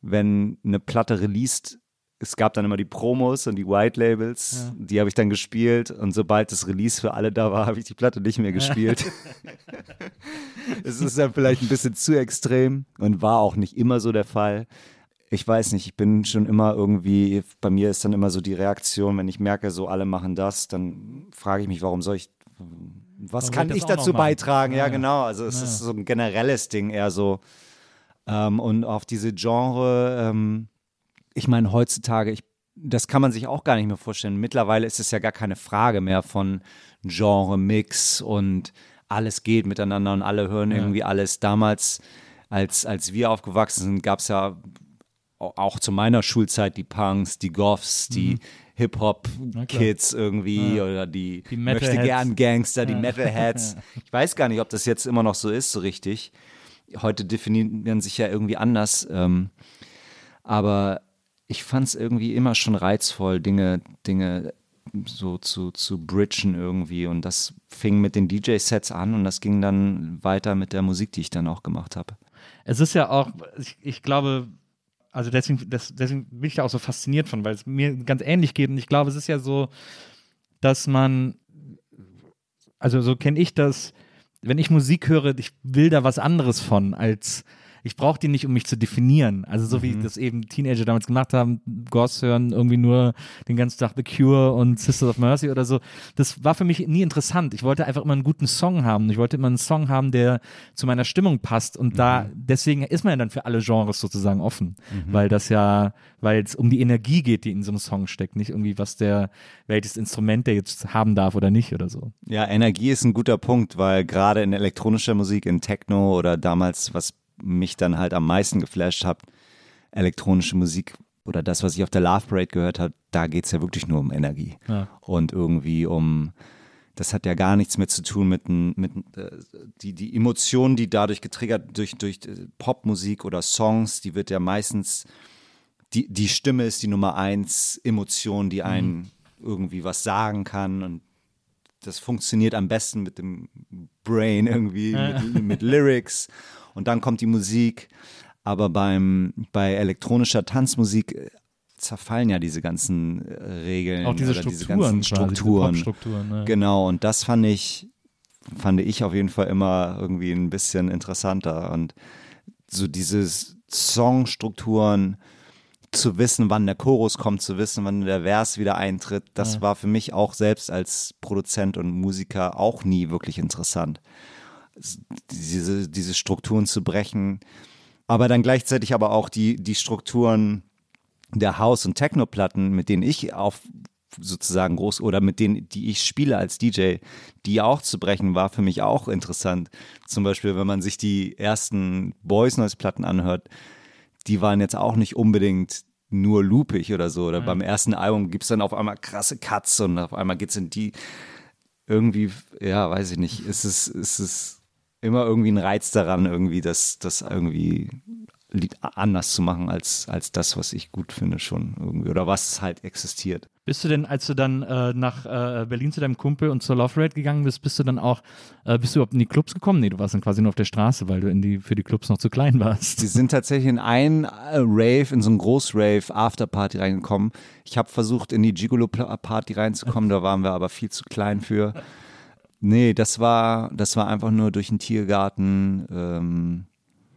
wenn eine Platte released, es gab dann immer die Promos und die White Labels, die habe ich dann gespielt und sobald das Release für alle da war, habe ich die Platte nicht mehr gespielt. Es ist dann vielleicht ein bisschen zu extrem und war auch nicht immer so der Fall. Ich weiß nicht, ich bin schon immer irgendwie, bei mir ist dann immer so die Reaktion, wenn ich merke, so alle machen das, dann frage ich mich, warum soll ich, was Warum kann ich dazu beitragen? Ja, Ja, ja. genau, also es Ja. ist so ein generelles Ding eher so. Ähm, und auf diese Genre, ähm, ich meine, heutzutage, ich, das kann man sich auch gar nicht mehr vorstellen. Mittlerweile ist es ja gar keine Frage mehr von Genre-Mix und alles geht miteinander und alle hören irgendwie alles. Damals, als, als wir aufgewachsen sind, gab es ja au- auch zu meiner Schulzeit die Punks, die Goths, die Mhm. Hip-Hop-Kids irgendwie oder die, Die möchte gern Gangster, die Metalheads. Ich weiß gar nicht, ob das jetzt immer noch so ist, so richtig. Heute definieren sich ja irgendwie anders. Ähm, aber ich fand es irgendwie immer schon reizvoll, Dinge, Dinge so zu, zu bridgen irgendwie. Und das fing mit den DJ-Sets an und das ging dann weiter mit der Musik, die ich dann auch gemacht habe. Es ist ja auch, ich, ich glaube, also deswegen, das, deswegen bin ich da auch so fasziniert von, weil es mir ganz ähnlich geht. Und ich glaube, es ist ja so, dass man, also so kenne ich das, wenn ich Musik höre, ich will da was anderes von, als ich brauche die nicht, um mich zu definieren. Also so wie das eben Teenager damals gemacht haben, Goss hören irgendwie nur den ganzen Tag The Cure und Sisters of Mercy oder so. Das war für mich nie interessant. Ich wollte einfach immer einen guten Song haben. Ich wollte immer einen Song haben, der zu meiner Stimmung passt. Und da, deswegen ist man ja dann für alle Genres sozusagen offen. Weil das ja, weil es um die Energie geht, die in so einem Song steckt, nicht irgendwie, was der, welches Instrument der jetzt haben darf oder nicht oder so. Ja, Energie ist ein guter Punkt, weil gerade in elektronischer Musik, in Techno oder damals, was mich dann halt am meisten geflasht hat, elektronische Musik oder das, was ich auf der Love Parade gehört habe, da geht es ja wirklich nur um Energie. Ja. Und irgendwie um, das hat ja gar nichts mehr zu tun mit, mit äh, die, die Emotionen, die dadurch getriggert durch, durch äh, Popmusik oder Songs, die wird ja meistens, die, die Stimme ist die Nummer eins Emotion, die einen irgendwie was sagen kann und das funktioniert am besten mit dem Brain irgendwie, mit, mit Lyrics und dann kommt die Musik. Aber beim, bei elektronischer Tanzmusik äh, zerfallen ja diese ganzen äh, Regeln Auch diese oder diese Strukturen, ganzen quasi, diese Strukturen. Ne? Genau, und das fand ich, fand ich auf jeden Fall immer irgendwie ein bisschen interessanter. Und so diese Songstrukturen, zu wissen, wann der Chorus kommt, zu wissen, wann der Vers wieder eintritt, das war für mich auch selbst als Produzent und Musiker auch nie wirklich interessant. Diese, diese Strukturen zu brechen, aber dann gleichzeitig aber auch die, die Strukturen der House- und Techno-Platten, mit denen ich auf sozusagen groß oder mit denen, die ich spiele als DJ, die auch zu brechen, war für mich auch interessant. Zum Beispiel, wenn man sich die ersten Boys Noise Platten anhört, die waren jetzt auch nicht unbedingt nur loopig oder so. Oder beim ersten Album gibt es dann auf einmal krasse Cuts und auf einmal geht es in die irgendwie, ja, weiß ich nicht, ist es, ist es immer irgendwie ein Reiz daran, irgendwie das, das irgendwie anders zu machen als, als das, was ich gut finde schon irgendwie oder was halt existiert. Bist du denn, als du dann äh, nach äh, Berlin zu deinem Kumpel und zur Love Parade gegangen bist, bist du dann auch, äh, bist du überhaupt in die Clubs gekommen? Nee, du warst dann quasi nur auf der Straße, weil du in die, für die Clubs noch zu klein warst. Wir sind tatsächlich in einen äh, Rave, in so einen Groß-Rave Afterparty reingekommen. Ich habe versucht, in die Gigolo-Party reinzukommen, da waren wir aber viel zu klein für. Nee, das war, das war einfach nur durch den Tiergarten ähm,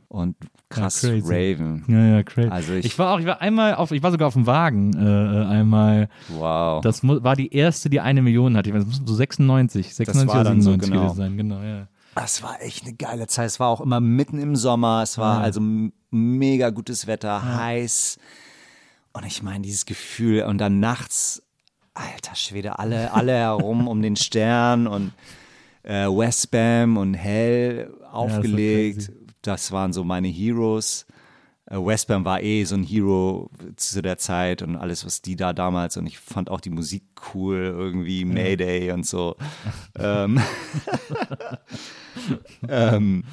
und krass Ja. Raven. Ja, ja, crazy. Also ich- ich war auch, ich war einmal auf, ich war sogar auf dem Wagen, äh, äh, einmal. Wow. Das war die erste, die eine Million hatte. Ich weiß, Das muss so 96, 96 war oder dann so, 97 genau. sein, genau, ja. Das war echt eine geile Zeit. Es war auch immer mitten im Sommer. Es war Ja. also mega gutes Wetter, heiß. Und ich meine, dieses Gefühl und dann nachts, alter Schwede, alle, alle herum um den Stern und äh, Westbam und Hell aufgelegt. crazy. das waren so meine Heroes. Äh, Westbam war eh so ein Hero zu der Zeit und alles, was die da damals und ich fand auch die Musik cool, irgendwie Mayday und so. ähm, ähm,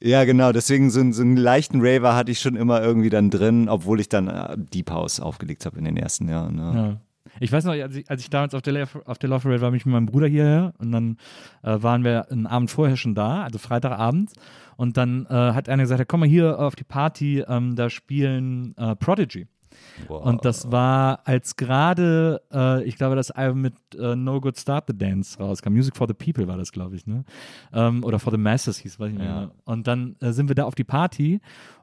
ja, genau, deswegen so, einen- so einen leichten Raver hatte ich schon immer irgendwie dann drin, obwohl ich dann äh, Deep House aufgelegt habe in den ersten Jahren. Ja. Ja. Ich weiß noch, als ich, als ich damals auf der, auf der Love Parade war, bin ich mit meinem Bruder hierher und dann äh, waren wir einen Abend vorher schon da, also Freitagabend. Und dann äh, hat einer gesagt, ja, komm mal hier auf die Party, ähm, da spielen äh, Prodigy. Wow. Und das war, als gerade, äh, ich glaube, das Album mit äh, No Good Start the Dance rauskam. Music for the People war das, glaube ich, ne? Ähm, oder For the Masses hieß, weiß ich nicht Ja. mehr. Und dann äh, sind wir da auf die Party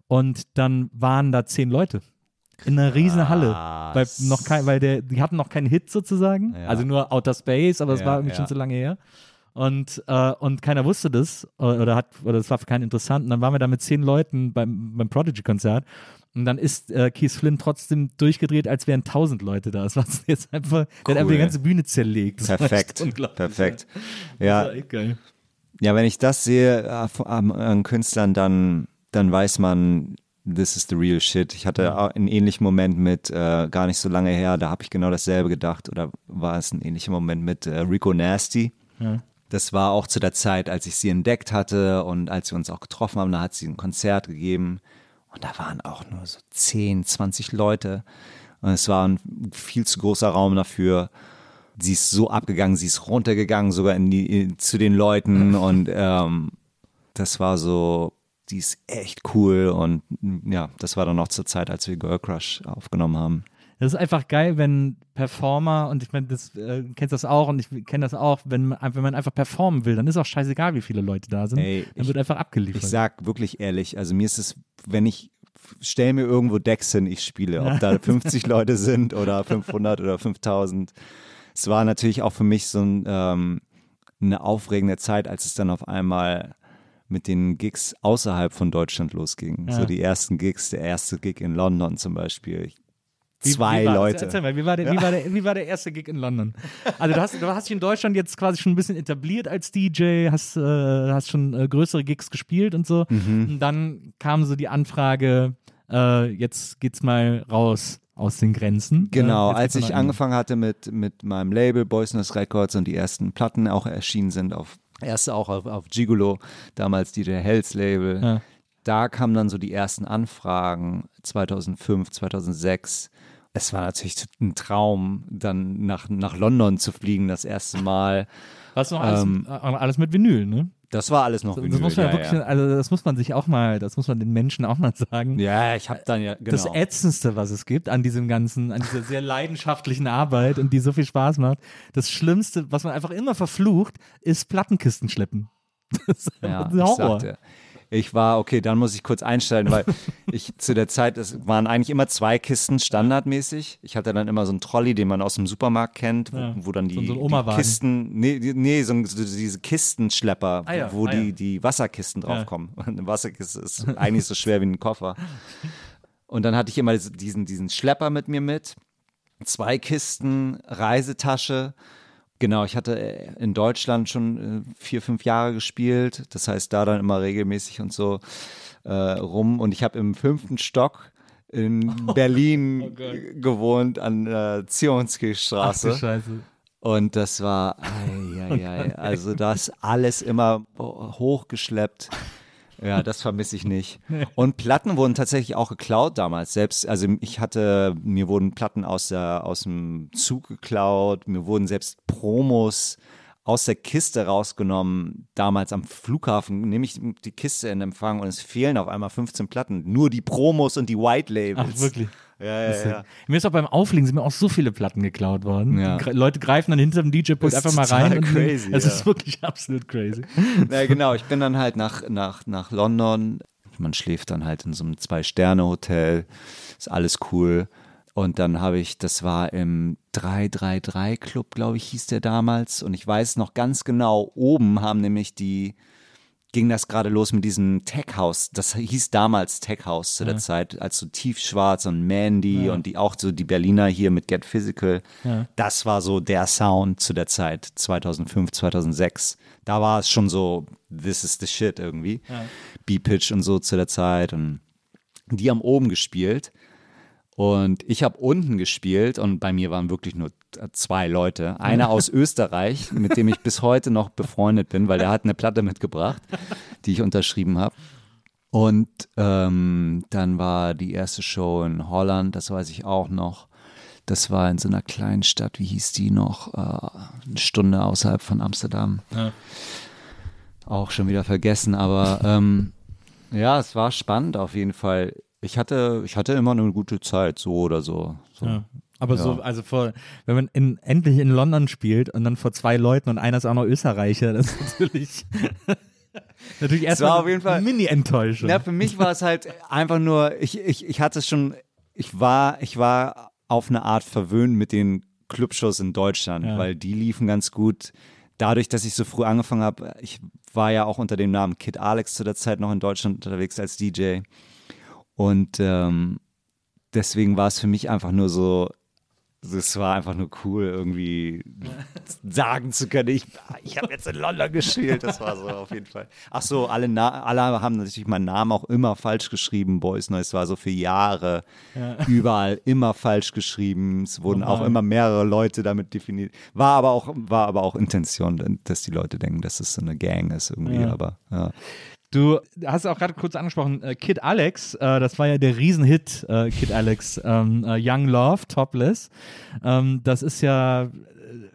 und dann waren da zehn Leute. In einer riesen Halle. Weil, Krass. noch kein, weil der, die hatten noch keinen Hit sozusagen. Ja. Also nur Outer Space, aber es Ja, war irgendwie ja. schon zu lange her. Und, äh, und keiner wusste das oder hat oder das war für keinen interessant. Und dann waren wir da mit zehn Leuten beim, beim Prodigy-Konzert. Und dann ist äh, Keith Flynn trotzdem durchgedreht, als wären tausend Leute da. Das war jetzt einfach, der hat einfach die Cool. ganze Bühne zerlegt. Das Perfekt, perfekt. Ja. Ja, Das war echt geil. Ja, wenn ich das sehe äh, an Künstlern, dann, dann weiß man, this is the real shit. Ich hatte auch einen ähnlichen Moment mit, äh, gar nicht so lange her, da habe ich genau dasselbe gedacht. Oder war es ein ähnlicher Moment mit äh, Rico Nasty? Ja. Das war auch zu der Zeit, als ich sie entdeckt hatte und als wir uns auch getroffen haben, da hat sie ein Konzert gegeben und da waren auch nur so 10, 20 Leute und es war ein viel zu großer Raum dafür. Sie ist so abgegangen, sie ist runtergegangen sogar in die, in, zu den Leuten und ähm, das war so, die ist echt cool und ja, das war dann auch zur Zeit, als wir Girl Crush aufgenommen haben. Das ist einfach geil, wenn Performer, und ich meine, das äh, du kennst das auch und ich kenne das auch, wenn man, wenn man einfach performen will, dann ist auch scheißegal, wie viele Leute da sind. Ey, dann ich- wird einfach abgeliefert. Ich sag wirklich ehrlich, also mir ist es, wenn ich stell mir irgendwo Decks hin, ich spiele, ob da 50 Leute sind oder 500 oder 5000. Es war natürlich auch für mich so ein, ähm, eine aufregende Zeit, als es dann auf einmal mit den Gigs außerhalb von Deutschland losging. Ja. So die ersten Gigs, der erste Gig in London zum Beispiel. Wie- Zwei wie war das? Leute. Erzähl mal, wie war, der, wie, war der, wie war der erste Gig in London? Also du hast, du hast dich in Deutschland jetzt quasi schon ein bisschen etabliert als DJ, hast, äh, hast schon äh, größere Gigs gespielt und so. Mhm. Und dann kam so die Anfrage, äh, jetzt geht's mal raus aus den Grenzen. Genau, Äh, als ich angefangen hatte mit, mit meinem Label Boys Noise Records und die ersten Platten auch erschienen sind, auf erste auch auf, auf Gigolo, damals DJ Hells Label, Ja. da kamen dann so die ersten Anfragen 2005, 2006. Es war natürlich ein Traum, dann nach, nach London zu fliegen, das erste Mal. Was noch alles, Ähm, äh, alles mit Vinyl, ne? Das war alles noch Das, Vinyl, muss man ja wirklich, ja. also das muss man sich auch mal, das muss man den Menschen auch mal sagen. ja, ich habe dann ja, genau. Das ätzendste, was es gibt an diesem ganzen, an dieser sehr leidenschaftlichen Arbeit und die so viel Spaß macht, das Schlimmste, was man einfach immer verflucht, ist Plattenkisten schleppen. Das ist Ja, ein ich Horror. sagte, ich war, okay, dann muss ich kurz einstellen, weil ich zu der Zeit, es waren eigentlich immer zwei Kisten standardmäßig. Ich hatte dann immer so einen Trolley, den man aus dem Supermarkt kennt, wo, Ja, wo dann die, so- die. Kisten, nee, nee so, so diese Kistenschlepper, Ah ja, wo ah die, ja. die Wasserkisten draufkommen. Und Eine Wasserkiste ist eigentlich so schwer wie ein Koffer. Und dann hatte ich immer diesen, diesen Schlepper mit mir mit, zwei Kisten, Reisetasche. Genau, ich hatte äh, in Deutschland schon äh, vier, fünf Jahre gespielt. Das heißt, da dann immer regelmäßig und so äh, rum. Und ich habe im fünften Stock in Berlin Oh gewohnt an äh, Ach Zionski du Straße. Scheiße. Und das war, ei, ei, ei, also das alles immer hochgeschleppt. Ja, das vermisse ich nicht. Und Platten wurden tatsächlich auch geklaut damals. Selbst, also ich hatte, mir wurden Platten aus, der, aus dem Zug geklaut, mir wurden selbst Promos aus der Kiste rausgenommen. Damals am Flughafen nehme ich die Kiste in Empfang und es fehlen auf einmal 15 Platten. Nur die Promos und die White Labels. Ach, wirklich. Ja, ja, ja. Mir ist auch beim Auflegen sind mir auch so viele Platten geklaut worden. Ja. Leute greifen dann hinter dem DJ-Pult einfach mal rein. crazy, Es ja. ist wirklich absolut crazy. Ja, genau. Ich bin dann halt nach, nach, nach London. Man schläft dann halt in so einem Zwei-Sterne-Hotel. Ist alles cool. Und dann habe ich, das war im 333 Club, glaube ich, hieß der damals. Und ich weiß noch ganz genau, oben haben nämlich die, ging das gerade los mit diesem Tech House. Das hieß damals Tech House zu der Ja. Zeit, als so Tiefschwarz und Mandy Ja. und die auch so die Berliner hier mit Get Physical. Ja. Das war so der Sound zu der Zeit, 2005, 2006. Da war es schon so, this is the shit irgendwie. B-Pitch und so zu der Zeit und die haben oben gespielt. Und ich habe unten gespielt und bei mir waren wirklich nur zwei Leute. Einer aus Österreich, mit dem ich bis heute noch befreundet bin, weil der hat eine Platte mitgebracht, die ich unterschrieben habe. Und ähm, dann war die erste Show in Holland, das weiß ich auch noch. Das war in so einer kleinen Stadt, wie hieß die noch? Äh, eine Stunde außerhalb von Amsterdam. Ja. Auch schon wieder vergessen, aber ähm, ja, es war spannend auf jeden Fall. Ich hatte, ich hatte immer eine gute Zeit, so oder so. so. Ja. Aber Ja. so, also vor, wenn man in, endlich in London spielt und dann vor zwei Leuten und einer ist auch noch Österreicher, das ist natürlich, natürlich erstmal eine Mini-Enttäuschung. Na, für mich war es halt einfach nur, ich, ich, ich hatte schon, ich war, ich war auf eine Art verwöhnt mit den Clubshows in Deutschland, Ja. weil die liefen ganz gut. Dadurch, dass ich so früh angefangen habe, ich war ja auch unter dem Namen Kid Alex zu der Zeit noch in Deutschland unterwegs als DJ. Und ähm, deswegen war es für mich einfach nur so, es war einfach nur cool, irgendwie sagen zu können, ich, ich habe jetzt in London gespielt. Das war so auf jeden Fall. Ach so, alle, Na alle haben natürlich meinen Namen auch immer falsch geschrieben. Boys Noise war so für Jahre überall immer falsch geschrieben. Es wurden auch Normal. immer mehrere Leute damit definiert. War aber auch, war aber auch Intention, dass die Leute denken, dass es so eine Gang ist irgendwie. Ja. Aber ja. Du hast auch gerade kurz angesprochen, äh, Kid Alex, äh, das war ja der Riesenhit, äh, Kid Alex, ähm, äh, Young Love, Topless. Ähm, das ist ja, äh,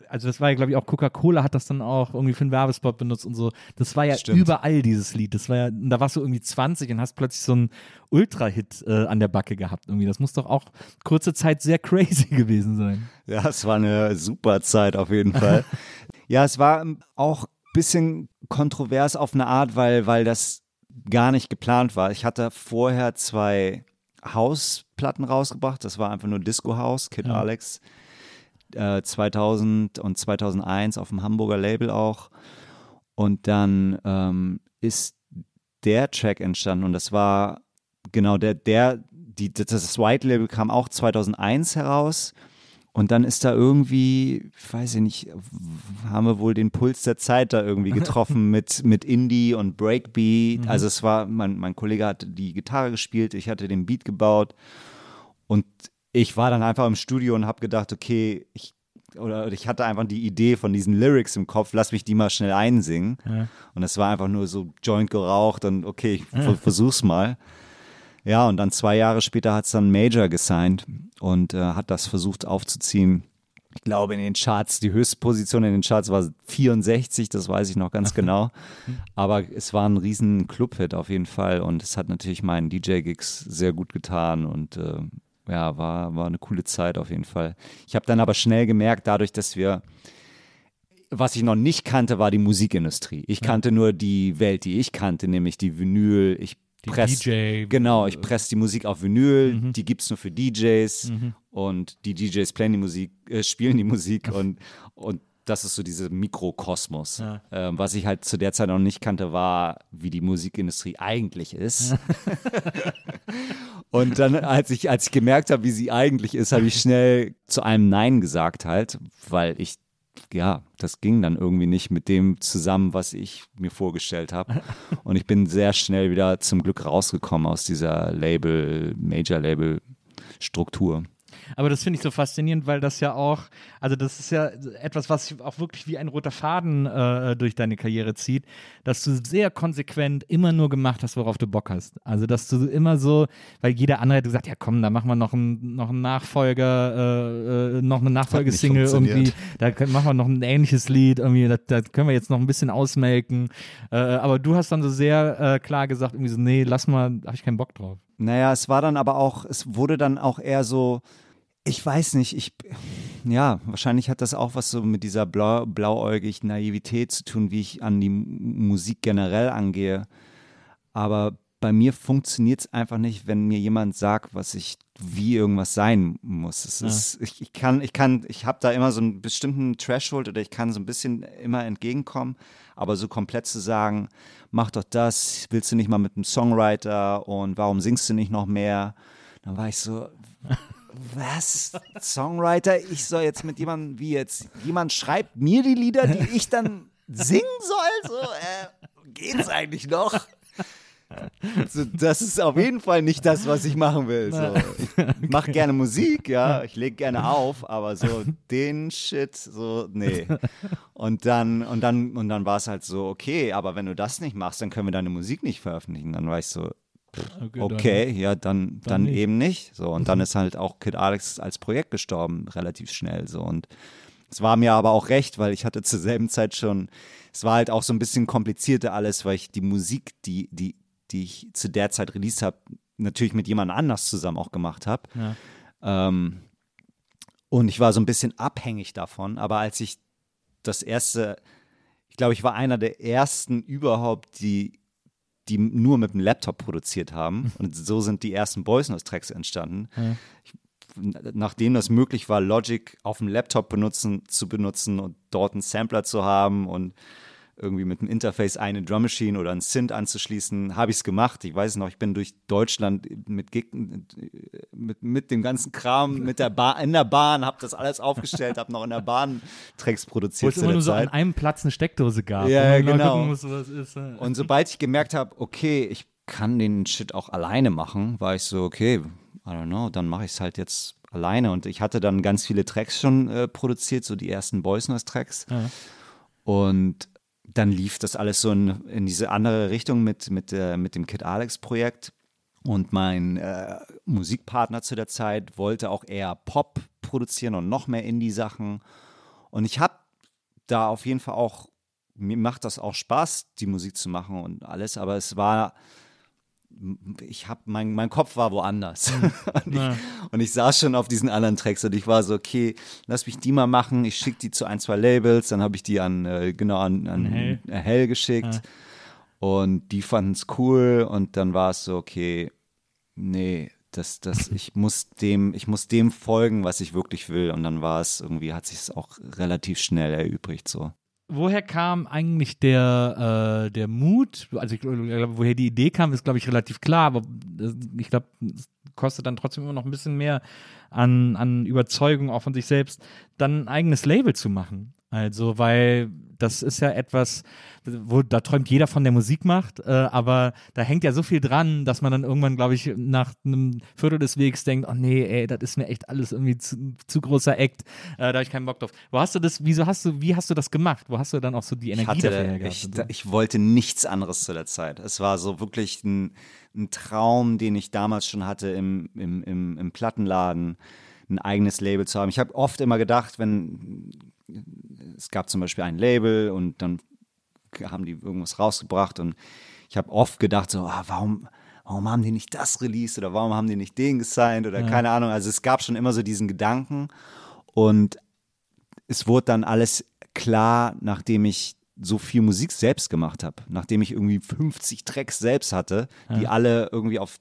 also das war ja, glaube ich, auch Coca-Cola hat das dann auch irgendwie für einen Werbespot benutzt und so. Das war ja Stimmt. überall dieses Lied. Das war ja, da warst du irgendwie 20 und hast plötzlich so einen Ultra-Hit äh, an der Backe gehabt irgendwie. Das muss doch auch kurze Zeit sehr crazy gewesen sein. Ja, es war eine super Zeit auf jeden Fall. ja, es war auch bisschen kontrovers auf eine Art, weil, weil das gar nicht geplant war. Ich hatte vorher zwei Hausplatten rausgebracht. Das war einfach nur Disco House, Kid Ja. Alex. Äh, 2000 und 2001 auf dem Hamburger Label auch. Und dann ähm, ist der Track entstanden und das war genau der, der, die, das, das White Label kam auch 2001 heraus. Und dann ist da irgendwie, weiß ich nicht, haben wir wohl den Puls der Zeit da irgendwie getroffen mit, mit Indie und Breakbeat. Also es war, mein, mein Kollege hat die Gitarre gespielt, ich hatte den Beat gebaut und ich war dann einfach im Studio und habe gedacht, okay, ich, oder ich hatte einfach die Idee von diesen Lyrics im Kopf, lass mich die mal schnell einsingen. Ja. Und es war einfach nur so Joint geraucht und okay, ich ver- versuch's mal. Ja, und dann zwei Jahre später hat es dann Major gesigned und äh, hat das versucht aufzuziehen. Ich glaube, in den Charts, die höchste Position in den Charts war 64, das weiß ich noch ganz genau. Aber es war ein riesen Clubhit auf jeden Fall und es hat natürlich meinen DJ-Gigs sehr gut getan und äh, ja, war, war eine coole Zeit auf jeden Fall. Ich habe dann aber schnell gemerkt, dadurch, dass wir was ich noch nicht kannte, war die Musikindustrie. Ich kannte nur die Welt, die ich kannte, nämlich die Vinyl. Ich Die press, DJ. Genau, ich presse die Musik auf Vinyl, die gibt's nur für DJs und die DJs playen die Musik, äh, spielen die Musik und, und das ist so dieser Mikrokosmos. Ja. Ähm, was ich halt zu der Zeit noch nicht kannte, war, wie die Musikindustrie eigentlich ist. und dann, als ich, als ich gemerkt habe, wie sie eigentlich ist, habe ich schnell zu einem Nein gesagt halt, weil ich ja, das ging dann irgendwie nicht mit dem zusammen, was ich mir vorgestellt habe. Und ich bin sehr schnell wieder zum Glück rausgekommen aus dieser Label, Major-Label-Struktur. Aber das finde ich so faszinierend, weil das ja auch, also das ist ja etwas, was sich auch wirklich wie ein roter Faden äh, durch deine Karriere zieht, dass du sehr konsequent immer nur gemacht hast, worauf du Bock hast. Also dass du immer so, weil jeder andere hat gesagt, ja komm, da machen wir noch einen, noch einen Nachfolger, äh, äh, noch eine Nachfolgesingle irgendwie, da können, machen wir noch ein ähnliches Lied, irgendwie, da, da können wir jetzt noch ein bisschen ausmelken. Äh, aber du hast dann so sehr äh, klar gesagt, irgendwie so, nee, lass mal, habe ich keinen Bock drauf. Naja, es war dann aber auch, es wurde dann auch eher so, ich weiß nicht, ich, ja, wahrscheinlich hat das auch was so mit dieser blau, blauäugig Naivität zu tun, wie ich an die Musik generell angehe. Aber bei mir funktioniert es einfach nicht, wenn mir jemand sagt, was ich wie irgendwas sein muss. Es Ja. ist, ich, ich kann, ich kann, ich habe da immer so einen bestimmten Threshold oder ich kann so ein bisschen immer entgegenkommen, aber so komplett zu sagen, mach doch das, willst du nicht mal mit einem Songwriter und warum singst du nicht noch mehr? Dann war ich so, was? Songwriter? Ich soll jetzt mit jemandem, wie jetzt, jemand schreibt mir die Lieder, die ich dann singen soll? So, äh, geht's eigentlich noch? So, das ist auf jeden Fall nicht das, was ich machen will. So. Ich mache gerne Musik, ja, ich lege gerne auf, aber so den Shit, so, nee. Und dann, und dann, und dann war es halt so, okay, aber wenn du das nicht machst, dann können wir deine Musik nicht veröffentlichen. Dann war ich so, okay, ja, dann, dann, nicht. eben nicht. So, und dann ist halt auch Kid Alex als Projekt gestorben, relativ schnell. So, und es war mir aber auch recht, weil ich hatte zur selben Zeit schon, es war halt auch so ein bisschen komplizierter alles, weil ich die Musik, die, die, die ich zu der Zeit released habe, natürlich mit jemand anders zusammen auch gemacht habe. Ja. Ähm, und ich war so ein bisschen abhängig davon, aber als ich das erste, ich glaube, ich war einer der ersten überhaupt, die, die nur mit dem Laptop produziert haben. Und so sind die ersten Boys Noise Tracks entstanden. Ja. Ich, nachdem das möglich war, Logic auf dem Laptop benutzen, zu benutzen und dort einen Sampler zu haben und irgendwie mit einem Interface eine Drum Machine oder ein Synth anzuschließen, habe ich es gemacht. Ich weiß noch, ich bin durch Deutschland mit, Gig, mit, mit dem ganzen Kram, mit der Bahn, in der Bahn, habe das alles aufgestellt, habe noch in der Bahn Tracks Wo produziert es immer der nur so Zeit. an einem Platz eine Steckdose gab. Ja, wo genau. äh. Und sobald ich gemerkt habe, okay, ich kann den Shit auch alleine machen, war ich so, okay, I don't know, dann mache ich es halt jetzt alleine. Und ich hatte dann ganz viele Tracks schon äh, produziert, so die ersten Boys Noise Tracks. Ja. Und dann lief das alles so in, in diese andere Richtung mit, mit, äh, mit dem Kid Alex Projekt. Und mein äh, Musikpartner zu der Zeit wollte auch eher Pop produzieren und noch mehr Indie-Sachen. Und ich habe da auf jeden Fall auch, mir macht das auch Spaß, die Musik zu machen und alles, aber es war, ich habe, mein, mein Kopf war woanders. und, ich, Ja. und ich saß schon auf diesen anderen Tracks und ich war so, okay, lass mich die mal machen, ich schicke die zu ein, zwei Labels, dann habe ich die an, äh, genau, an, an Hell. Hell, Hell geschickt. Ja. Und die fanden es cool und dann war es so, okay, nee, das, das, ich muss dem, ich muss dem folgen, was ich wirklich will. Und dann war es irgendwie, hat sich es auch relativ schnell erübrigt so. Woher kam eigentlich der, äh, der Mut? Also ich glaube, woher die Idee kam, ist, glaube ich, relativ klar, aber das- ich glaube, es kostet dann trotzdem immer noch ein bisschen mehr an, an Überzeugung auch von sich selbst, dann ein eigenes Label zu machen. Also, weil das ist ja etwas, wo da träumt jeder von der Musik macht, äh, aber da hängt ja so viel dran, dass man dann irgendwann, glaube ich, nach einem Viertel des Wegs denkt, oh nee, ey, das ist mir echt alles irgendwie zu, zu großer Act, äh, da habe ich keinen Bock drauf. Wo hast du das, wieso hast du, wie hast du das gemacht? Wo hast du dann auch so die Ich, Energie dafür hatte, hergehabt? ich, und so? ich wollte nichts anderes zu der Zeit. Es war so wirklich ein, ein Traum, den ich damals schon hatte im, im, im, im Plattenladen, ein eigenes Label zu haben. Ich habe oft immer gedacht, wenn es gab zum Beispiel ein Label und dann haben die irgendwas rausgebracht und ich habe oft gedacht so, ah, warum, warum haben die nicht das released oder warum haben die nicht den gesigned oder Ja. keine Ahnung. Also es gab schon immer so diesen Gedanken und es wurde dann alles klar, nachdem ich so viel Musik selbst gemacht habe, nachdem ich irgendwie 50 Tracks selbst hatte, die Ja. alle irgendwie auf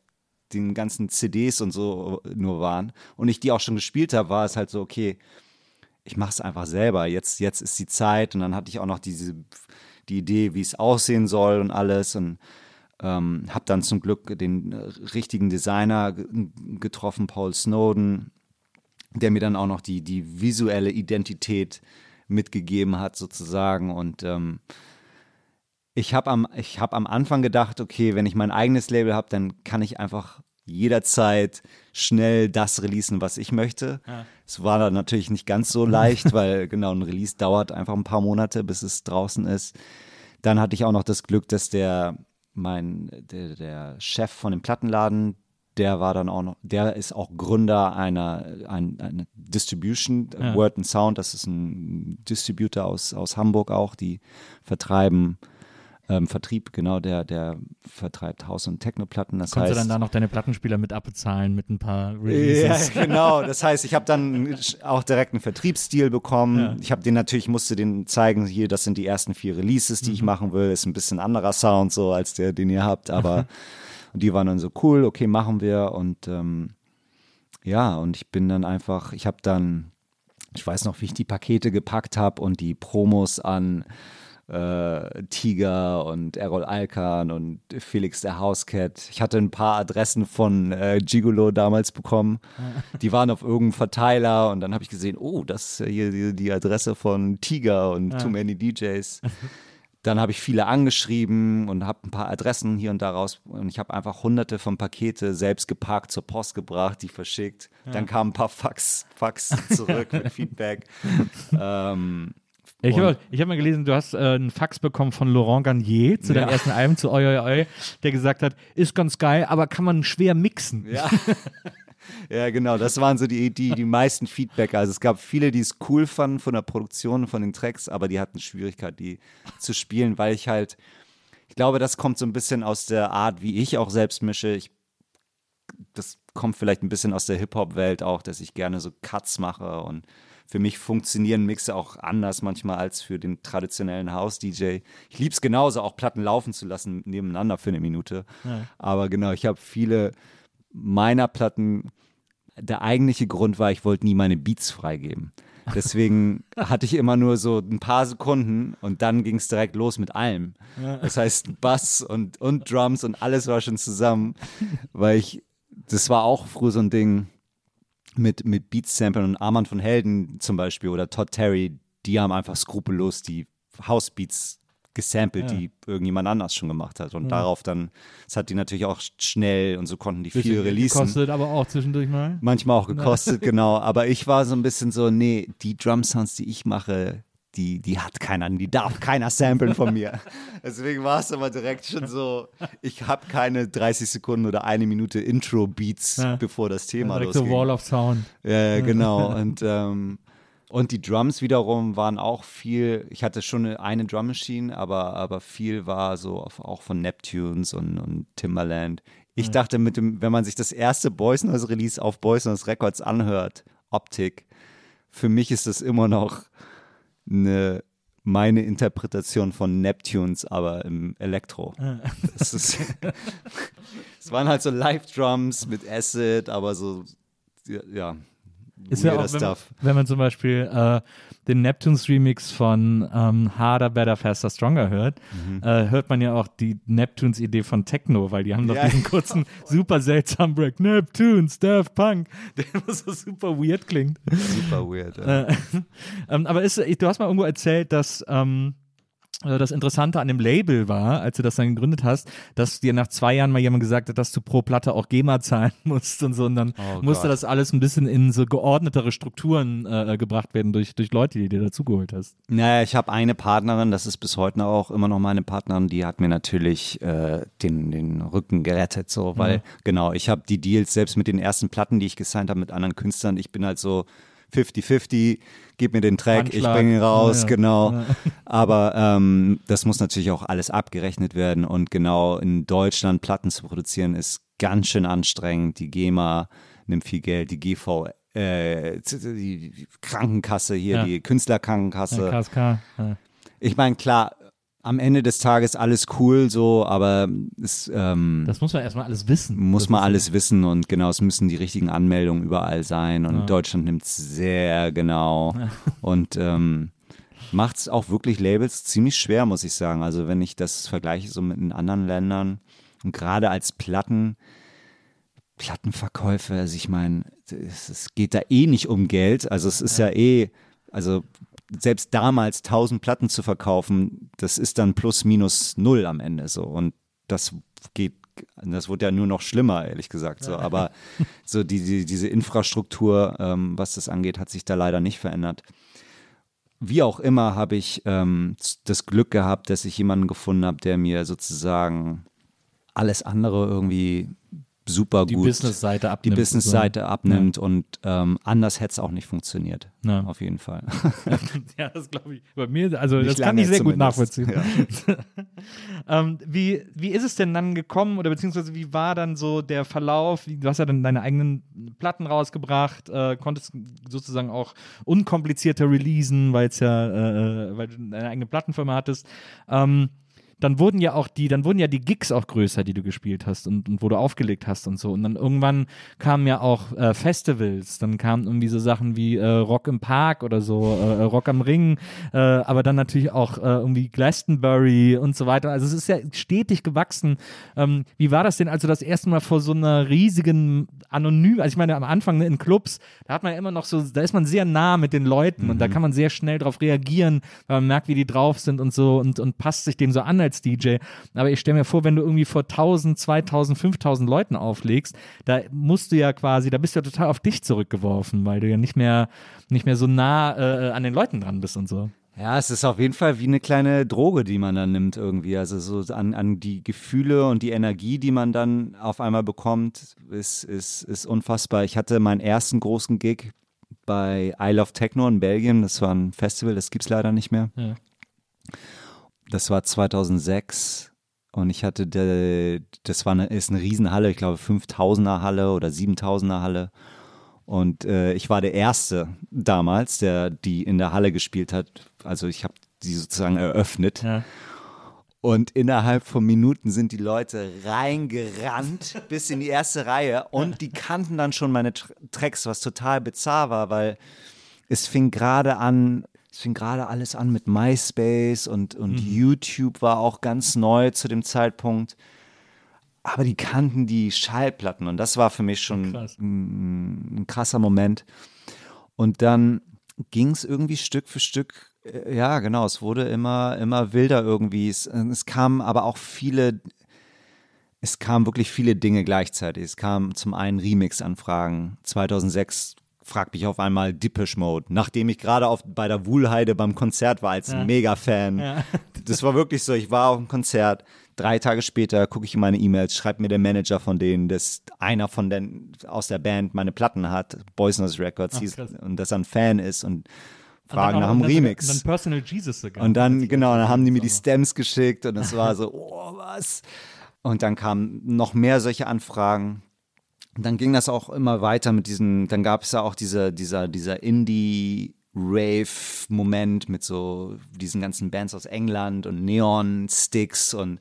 den ganzen CDs und so nur waren und ich die auch schon gespielt habe, war es halt so, okay, ich mache es einfach selber. Jetzt, jetzt ist die Zeit und dann hatte ich auch noch diese die Idee, wie es aussehen soll und alles und ähm, habe dann zum Glück den äh, richtigen Designer ge- getroffen, Paul Snowden, der mir dann auch noch die, die visuelle Identität mitgegeben hat sozusagen und ähm, ich habe am, ich hab am Anfang gedacht, okay, wenn ich mein eigenes Label habe, dann kann ich einfach jederzeit schnell das releasen, was ich möchte. Ja. Es war dann natürlich nicht ganz so leicht, weil genau ein Release dauert einfach ein paar Monate, bis es draußen ist. Dann hatte ich auch noch das Glück, dass der mein der, der Chef von dem Plattenladen, der war dann auch noch, der ist auch Gründer einer ein, eine Distribution, Ja. Word and Sound, das ist ein Distributor aus, aus Hamburg auch, die vertreiben ähm, Vertrieb, genau, der, der vertreibt Haus- und Technoplatten. Das Konntest du heißt, dann da noch deine Plattenspieler mit abbezahlen mit ein paar ja, Releases? genau. Das heißt, ich habe dann auch direkt einen Vertriebsstil bekommen. Ja. Ich habe den natürlich, musste den zeigen, hier, das sind die ersten vier Releases, die ich Mhm. machen will. Ist ein bisschen anderer Sound so als der, den ihr habt, aber und die waren dann so cool, okay, machen wir. Und ähm, ja, und ich bin dann einfach, ich habe dann, ich weiß noch, wie ich die Pakete gepackt habe und die Promos an äh, Tiger und Errol Alkan und Felix der Housecat. Ich hatte ein paar Adressen von äh, Gigolo damals bekommen. Die waren auf irgendeinem Verteiler und dann habe ich gesehen, oh, das ist hier die, die Adresse von Tiger und ja. Too Many DJs. Dann habe ich viele angeschrieben und habe ein paar Adressen hier und da raus. Und ich habe einfach hunderte von Pakete selbst geparkt, zur Post gebracht, die verschickt. Ja. Dann kamen ein paar Fax, Fax zurück mit Feedback. ähm, ich habe hab mal gelesen, du hast äh, einen Fax bekommen von Laurent Garnier zu deinem ersten Album, zu Oi, Oi, Oi, der gesagt hat, ist ganz geil, aber kann man schwer mixen. Ja. ja, genau, das waren so die, die, die meisten Feedback. Also es gab viele, die es cool fanden von der Produktion, von den Tracks, aber die hatten Schwierigkeit, die zu spielen, weil ich halt, ich glaube, das kommt so ein bisschen aus der Art, wie ich auch selbst mische. Ich, das kommt vielleicht ein bisschen aus der Hip-Hop-Welt auch, dass ich gerne so Cuts mache und für mich funktionieren Mixe auch anders manchmal als für den traditionellen House-DJ. Ich liebe es genauso, auch Platten laufen zu lassen nebeneinander für eine Minute. Ja. Aber genau, ich habe viele meiner Platten, der eigentliche Grund war, ich wollte nie meine Beats freigeben. Deswegen hatte ich immer nur so ein paar Sekunden und dann ging es direkt los mit allem. Das heißt, Bass und, und Drums und alles war schon zusammen, weil ich, das war auch früher so ein Ding, mit, mit Beats-Samplen und Armand von Helden zum Beispiel oder Todd Terry, die haben einfach skrupellos die House-Beats gesampelt, ja. die irgendjemand anders schon gemacht hat. Und ja. darauf dann, das hat die natürlich auch schnell und so konnten die viel releasen. Gekostet aber auch zwischendurch mal. Manchmal auch gekostet, genau. Aber ich war so ein bisschen so, nee, die Drum-Sounds, die ich mache, die, die hat keiner, die darf keiner samplen von mir. Deswegen war es aber direkt schon so, ich habe keine 30 Sekunden oder eine Minute Intro-Beats, ja. bevor das Thema direkt losging. So Wall of Sound. Ja, genau. Und, ähm, und die Drums wiederum waren auch viel, ich hatte schon eine, eine Drum Machine, aber, aber viel war so auch von Neptunes und, und Timbaland. Ich ja. dachte, mit dem, wenn man sich das erste Boys Noise Release auf Boys Noise Records anhört, Optik, für mich ist das immer noch eine meine Interpretation von Neptunes, aber im Elektro. Das ist, es waren halt so Live-Drums mit Acid, aber so, ja, ist ja auch, wenn man, wenn man, zum Beispiel äh, den Neptunes Remix von ähm, Harder, Better, Faster, Stronger hört, mhm. äh, hört man ja auch die Neptunes Idee von Techno, weil die haben doch ja. diesen kurzen, super seltsamen Break. Neptunes, Daft Punk, der so super weird klingt. Super weird. Ja. Äh, ähm, aber ist, du hast mal irgendwo erzählt, dass ähm, äh, das Interessante an dem Label war, als du das dann gegründet hast, dass dir nach zwei Jahren mal jemand gesagt hat, dass du pro Platte auch GEMA zahlen musst und so. Und dann oh musste das alles ein bisschen in so geordnetere Strukturen äh, gebracht werden durch, durch Leute, die dir dazugeholt hast. Naja, ich habe eine Partnerin, das ist bis heute auch immer noch meine Partnerin, die hat mir natürlich äh, den, den Rücken gerettet, so, weil, mhm. genau, ich habe die Deals selbst mit den ersten Platten, die ich gesigned habe mit anderen Künstlern, ich bin halt so 50-50, gib mir den Track, Anschlag. ich bringe ihn raus, ja, genau. Ja. Aber ähm, das muss natürlich auch alles abgerechnet werden und genau in Deutschland Platten zu produzieren ist ganz schön anstrengend. Die GEMA nimmt viel Geld, die GV äh, die Krankenkasse hier, ja. die Künstlerkrankenkasse. KSK. Ich meine, klar, am Ende des Tages alles cool, so, aber es, ähm, das muss man erstmal alles wissen. Muss man alles wissen und genau, es müssen die richtigen Anmeldungen überall sein und ja. Deutschland nimmt es sehr genau ja. und ähm, macht es auch wirklich Labels ziemlich schwer, muss ich sagen. Also wenn ich das vergleiche so mit den anderen Ländern und gerade als Platten, Plattenverkäufe, also ich meine, es, es, geht da eh nicht um Geld, also es ist ja, ja eh, also selbst damals 1000 Platten zu verkaufen, das ist dann plus minus null am Ende so. Und das geht, das wurde ja nur noch schlimmer, ehrlich gesagt. So. Aber so die, die, diese Infrastruktur, ähm, was das angeht, hat sich da leider nicht verändert. Wie auch immer habe ich ähm, das Glück gehabt, dass ich jemanden gefunden habe, der mir sozusagen alles andere irgendwie super die gut Business-Seite abnimmt. Die Business-Seite abnimmt ja. und ähm, anders hätte es auch nicht funktioniert. Ja. Auf jeden Fall. ja, das glaube ich. Bei mir, also nicht das kann ich sehr gut nachvollziehen. Ja. ähm, wie, wie ist es denn dann gekommen oder beziehungsweise wie war dann so der Verlauf? Du hast ja dann deine eigenen Platten rausgebracht, äh, konntest sozusagen auch unkomplizierter releasen, weil es ja, äh, äh, weil du deine eigene Plattenfirma hattest. Ähm, dann wurden ja auch die, dann wurden ja die Gigs auch größer, die du gespielt hast und, und wo du aufgelegt hast und so. Und dann irgendwann kamen ja auch äh, Festivals, dann kamen irgendwie so Sachen wie äh, Rock im Park oder so, äh, äh Rock am Ring, äh, aber dann natürlich auch äh, irgendwie Glastonbury und so weiter. Also es ist ja stetig gewachsen. Ähm, wie war das denn, als du das erste Mal vor so einer riesigen anonym, also ich meine am Anfang ne, in Clubs, da hat man ja immer noch so, da ist man sehr nah mit den Leuten mhm. und da mhm. kann man sehr schnell darauf reagieren, weil man merkt, wie die drauf sind und so und, und passt sich dem so an als DJ. Aber ich stelle mir vor, wenn du irgendwie vor 1000, 2000, 5000 Leuten auflegst, da musst du ja quasi, da bist du ja total auf dich zurückgeworfen, weil du ja nicht mehr, nicht mehr so nah äh, an den Leuten dran bist und so. Ja, es ist auf jeden Fall wie eine kleine Droge, die man dann nimmt irgendwie. Also so an, an die Gefühle und die Energie, die man dann auf einmal bekommt, ist, ist, ist unfassbar. Ich hatte meinen ersten großen Gig bei I Love Techno in Belgien. Das war ein Festival, das gibt es leider nicht mehr. Ja. Das war 2006 und ich hatte, de, das war eine, ist eine Riesenhalle, ich glaube 5000er Halle oder 7000er Halle. Und äh, ich war der Erste damals, der die in der Halle gespielt hat. Also ich habe die sozusagen eröffnet. Ja. Und innerhalb von Minuten sind die Leute reingerannt bis in die erste Reihe und die kannten dann schon meine Tracks, was total bizarr war, weil es fing gerade an, es fing gerade alles an mit MySpace und, und mhm. YouTube war auch ganz neu zu dem Zeitpunkt aber die kannten die Schallplatten und das war für mich schon Krass. ein, ein, krasser Moment. Und dann ging es irgendwie Stück für Stück, äh, ja genau, es wurde immer, immer wilder irgendwie. Es, es kamen aber auch viele, es kamen wirklich viele Dinge gleichzeitig. Es kamen zum einen Remix-Anfragen. 2006 fragt mich auf einmal Dippish Mode, nachdem ich gerade bei der Wuhlheide beim Konzert war als ja. Mega-Fan. Ja. Das war wirklich so, ich war auf dem Konzert, Drei Tage später gucke ich in meine E-Mails, schreibt mir der Manager von denen, dass einer von den aus der Band meine Platten hat, Boysness Records, Ach, und dass er ein Fan ist und fragen nach einem Remix. Und dann Personal Jesus sogar. Und dann, genau, dann haben die mir die Stems geschickt und es war so, oh, was? Und dann kamen noch mehr solche Anfragen. Und dann ging das auch immer weiter mit diesen, dann gab es ja auch diese, dieser, dieser Indie- Rave-Moment mit so diesen ganzen Bands aus England und Neon-Sticks und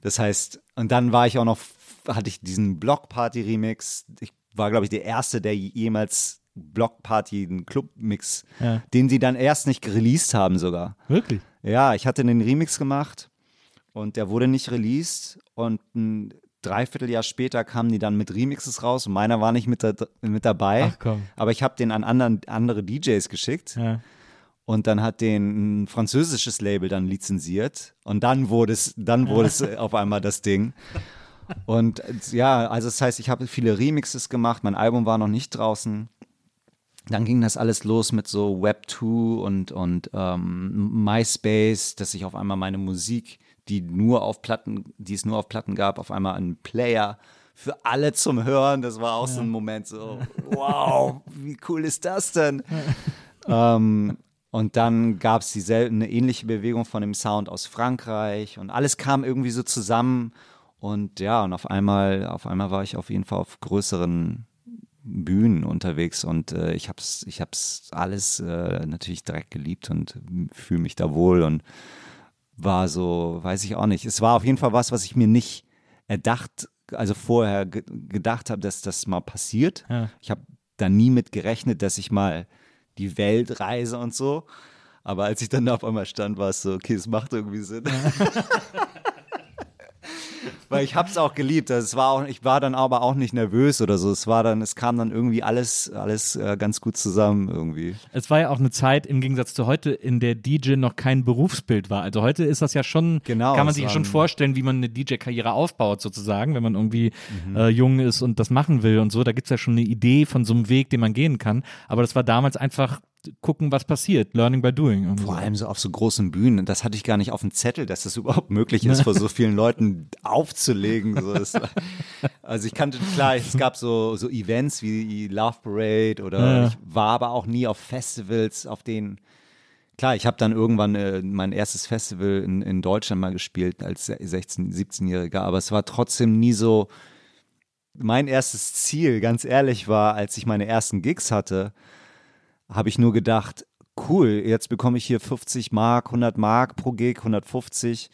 das heißt, und dann war ich auch noch, hatte ich diesen Block-Party-Remix. Ich war, glaube ich, der Erste, der jemals Block-Party, einen Club-Mix, ja. den sie dann erst nicht released haben sogar. Wirklich? Ja, ich hatte den Remix gemacht und der wurde nicht released und Dreivierteljahr später kamen die dann mit Remixes raus und meiner war nicht mit, da, mit dabei. Ach komm. Aber ich habe den an anderen, andere DJs geschickt. Ja. Und dann hat den ein französisches Label dann lizenziert. Und dann wurde es, dann wurde es auf einmal das Ding. Und ja, also das heißt, ich habe viele Remixes gemacht, mein Album war noch nicht draußen. Dann ging das alles los mit so Web2 und, und ähm, MySpace, dass ich auf einmal meine Musik die nur auf Platten, die es nur auf Platten gab, auf einmal einen Player für alle zum Hören. Das war auch ja. so ein Moment so, wow, wie cool ist das denn? ähm, und dann gab es eine ähnliche Bewegung von dem Sound aus Frankreich und alles kam irgendwie so zusammen. Und ja, und auf einmal, auf einmal war ich auf jeden Fall auf größeren Bühnen unterwegs und äh, ich habe es ich hab's alles äh, natürlich direkt geliebt und fühle mich da wohl und war so, weiß ich auch nicht. Es war auf jeden Fall was, was ich mir nicht erdacht, also vorher ge gedacht habe, dass das mal passiert. Ja. Ich habe da nie mit gerechnet, dass ich mal die Welt reise und so. Aber als ich dann da auf einmal stand, war es so, okay, es macht irgendwie Sinn. Weil ich habe es auch geliebt. Also es war auch, ich war dann aber auch nicht nervös oder so. Es war dann, es kam dann irgendwie alles, alles äh, ganz gut zusammen irgendwie. Es war ja auch eine Zeit im Gegensatz zu heute, in der DJ noch kein Berufsbild war. Also heute ist das ja schon, genau, kann man sich schon vorstellen, wie man eine DJ-Karriere aufbaut sozusagen, wenn man irgendwie mhm. äh, jung ist und das machen will und so. Da gibt es ja schon eine Idee von so einem Weg, den man gehen kann. Aber das war damals einfach gucken, was passiert. Learning by doing. Vor allem so auf so großen Bühnen. Das hatte ich gar nicht auf dem Zettel, dass das überhaupt möglich ist, vor so vielen Leuten aufzulegen. So, das, also ich kannte, klar, es gab so, so Events wie Love Parade oder ja. ich war aber auch nie auf Festivals, auf denen Klar, ich habe dann irgendwann äh, mein erstes Festival in, in Deutschland mal gespielt als 16-, 17-Jähriger, aber es war trotzdem nie so. Mein erstes Ziel, ganz ehrlich, war, als ich meine ersten Gigs hatte, habe ich nur gedacht, cool, jetzt bekomme ich hier 50 Mark, 100 Mark pro Gig, 150.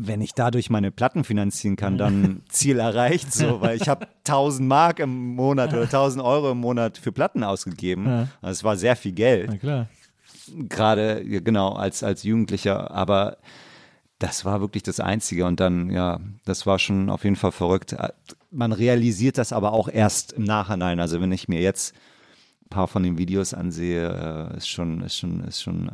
wenn ich dadurch meine Platten finanzieren kann, dann Ziel erreicht, so, weil ich habe 1000 Mark im Monat oder 1000 Euro im Monat für Platten ausgegeben. Ja. Also es war sehr viel Geld, Na klar. gerade genau als als Jugendlicher, aber das war wirklich das Einzige und dann ja, das war schon auf jeden Fall verrückt. Man realisiert das aber auch erst im Nachhinein. Also wenn ich mir jetzt paar von den Videos ansehe, äh, ist schon ist schon ist schon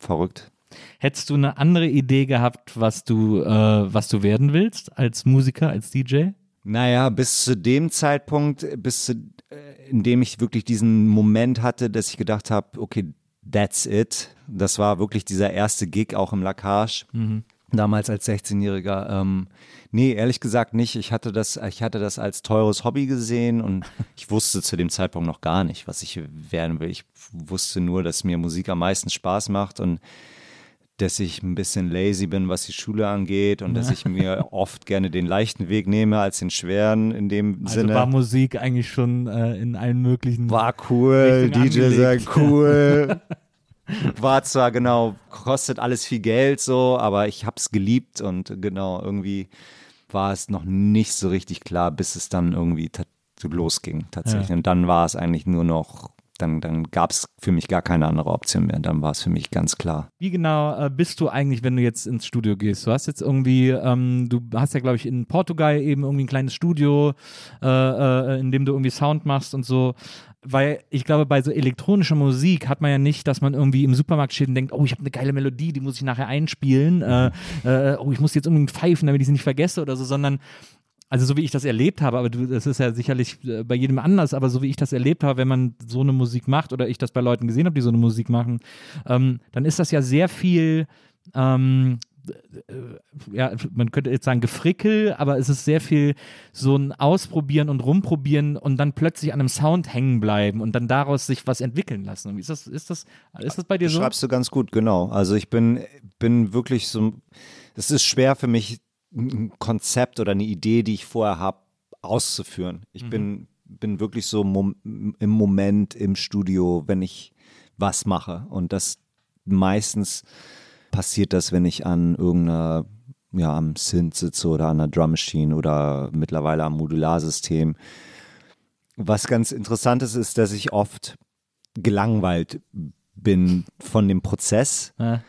verrückt. Hättest du eine andere Idee gehabt, was du, äh, was du werden willst als Musiker, als DJ? Naja, bis zu dem Zeitpunkt, bis zu, äh, in dem ich wirklich diesen Moment hatte, dass ich gedacht habe, okay, that's it. Das war wirklich dieser erste Gig auch im Lacage. Damals als 16-Jähriger. Ähm, nee, ehrlich gesagt nicht. Ich hatte, das, ich hatte das als teures Hobby gesehen und ich wusste zu dem Zeitpunkt noch gar nicht, was ich werden will. Ich wusste nur, dass mir Musik am meisten Spaß macht und dass ich ein bisschen lazy bin, was die Schule angeht und dass ich mir oft gerne den leichten Weg nehme als den schweren in dem Also Sinne. war Musik eigentlich schon äh, in allen möglichen. War cool, DJ sagt cool. War zwar genau, kostet alles viel Geld so, aber ich hab's geliebt und genau, irgendwie war es noch nicht so richtig klar, bis es dann irgendwie losging tatsächlich. Ja. Und dann war es eigentlich nur noch, dann, dann gab es für mich gar keine andere Option mehr. Dann war es für mich ganz klar. Wie genau äh, bist du eigentlich, wenn du jetzt ins Studio gehst? Du hast jetzt irgendwie, ähm, du hast ja, glaube ich, in Portugal eben irgendwie ein kleines Studio, äh, äh, in dem du irgendwie Sound machst und so. Weil ich glaube, bei so elektronischer Musik hat man ja nicht, dass man irgendwie im Supermarkt steht und denkt, oh, ich habe eine geile Melodie, die muss ich nachher einspielen. Äh, äh, oh, ich muss jetzt unbedingt pfeifen, damit ich sie nicht vergesse oder so, sondern also so wie ich das erlebt habe, aber das ist ja sicherlich äh, bei jedem anders, aber so wie ich das erlebt habe, wenn man so eine Musik macht oder ich das bei Leuten gesehen habe, die so eine Musik machen, ähm, dann ist das ja sehr viel, ähm, äh, ja, man könnte jetzt sagen Gefrickel, aber es ist sehr viel so ein Ausprobieren und Rumprobieren und dann plötzlich an einem Sound hängen bleiben und dann daraus sich was entwickeln lassen. Ist das, ist das, ist das bei dir so? Schreibst du ganz gut, genau. Also ich bin, bin wirklich so, es ist schwer für mich, ein Konzept oder eine Idee, die ich vorher habe, auszuführen. Ich bin, bin wirklich so im Moment im Studio, wenn ich was mache. Und das meistens passiert das, wenn ich an irgendeiner, ja, am Synth sitze oder an einer Drum Machine oder mittlerweile am Modularsystem. Was ganz interessant ist, ist, dass ich oft gelangweilt bin von dem Prozess. Ja.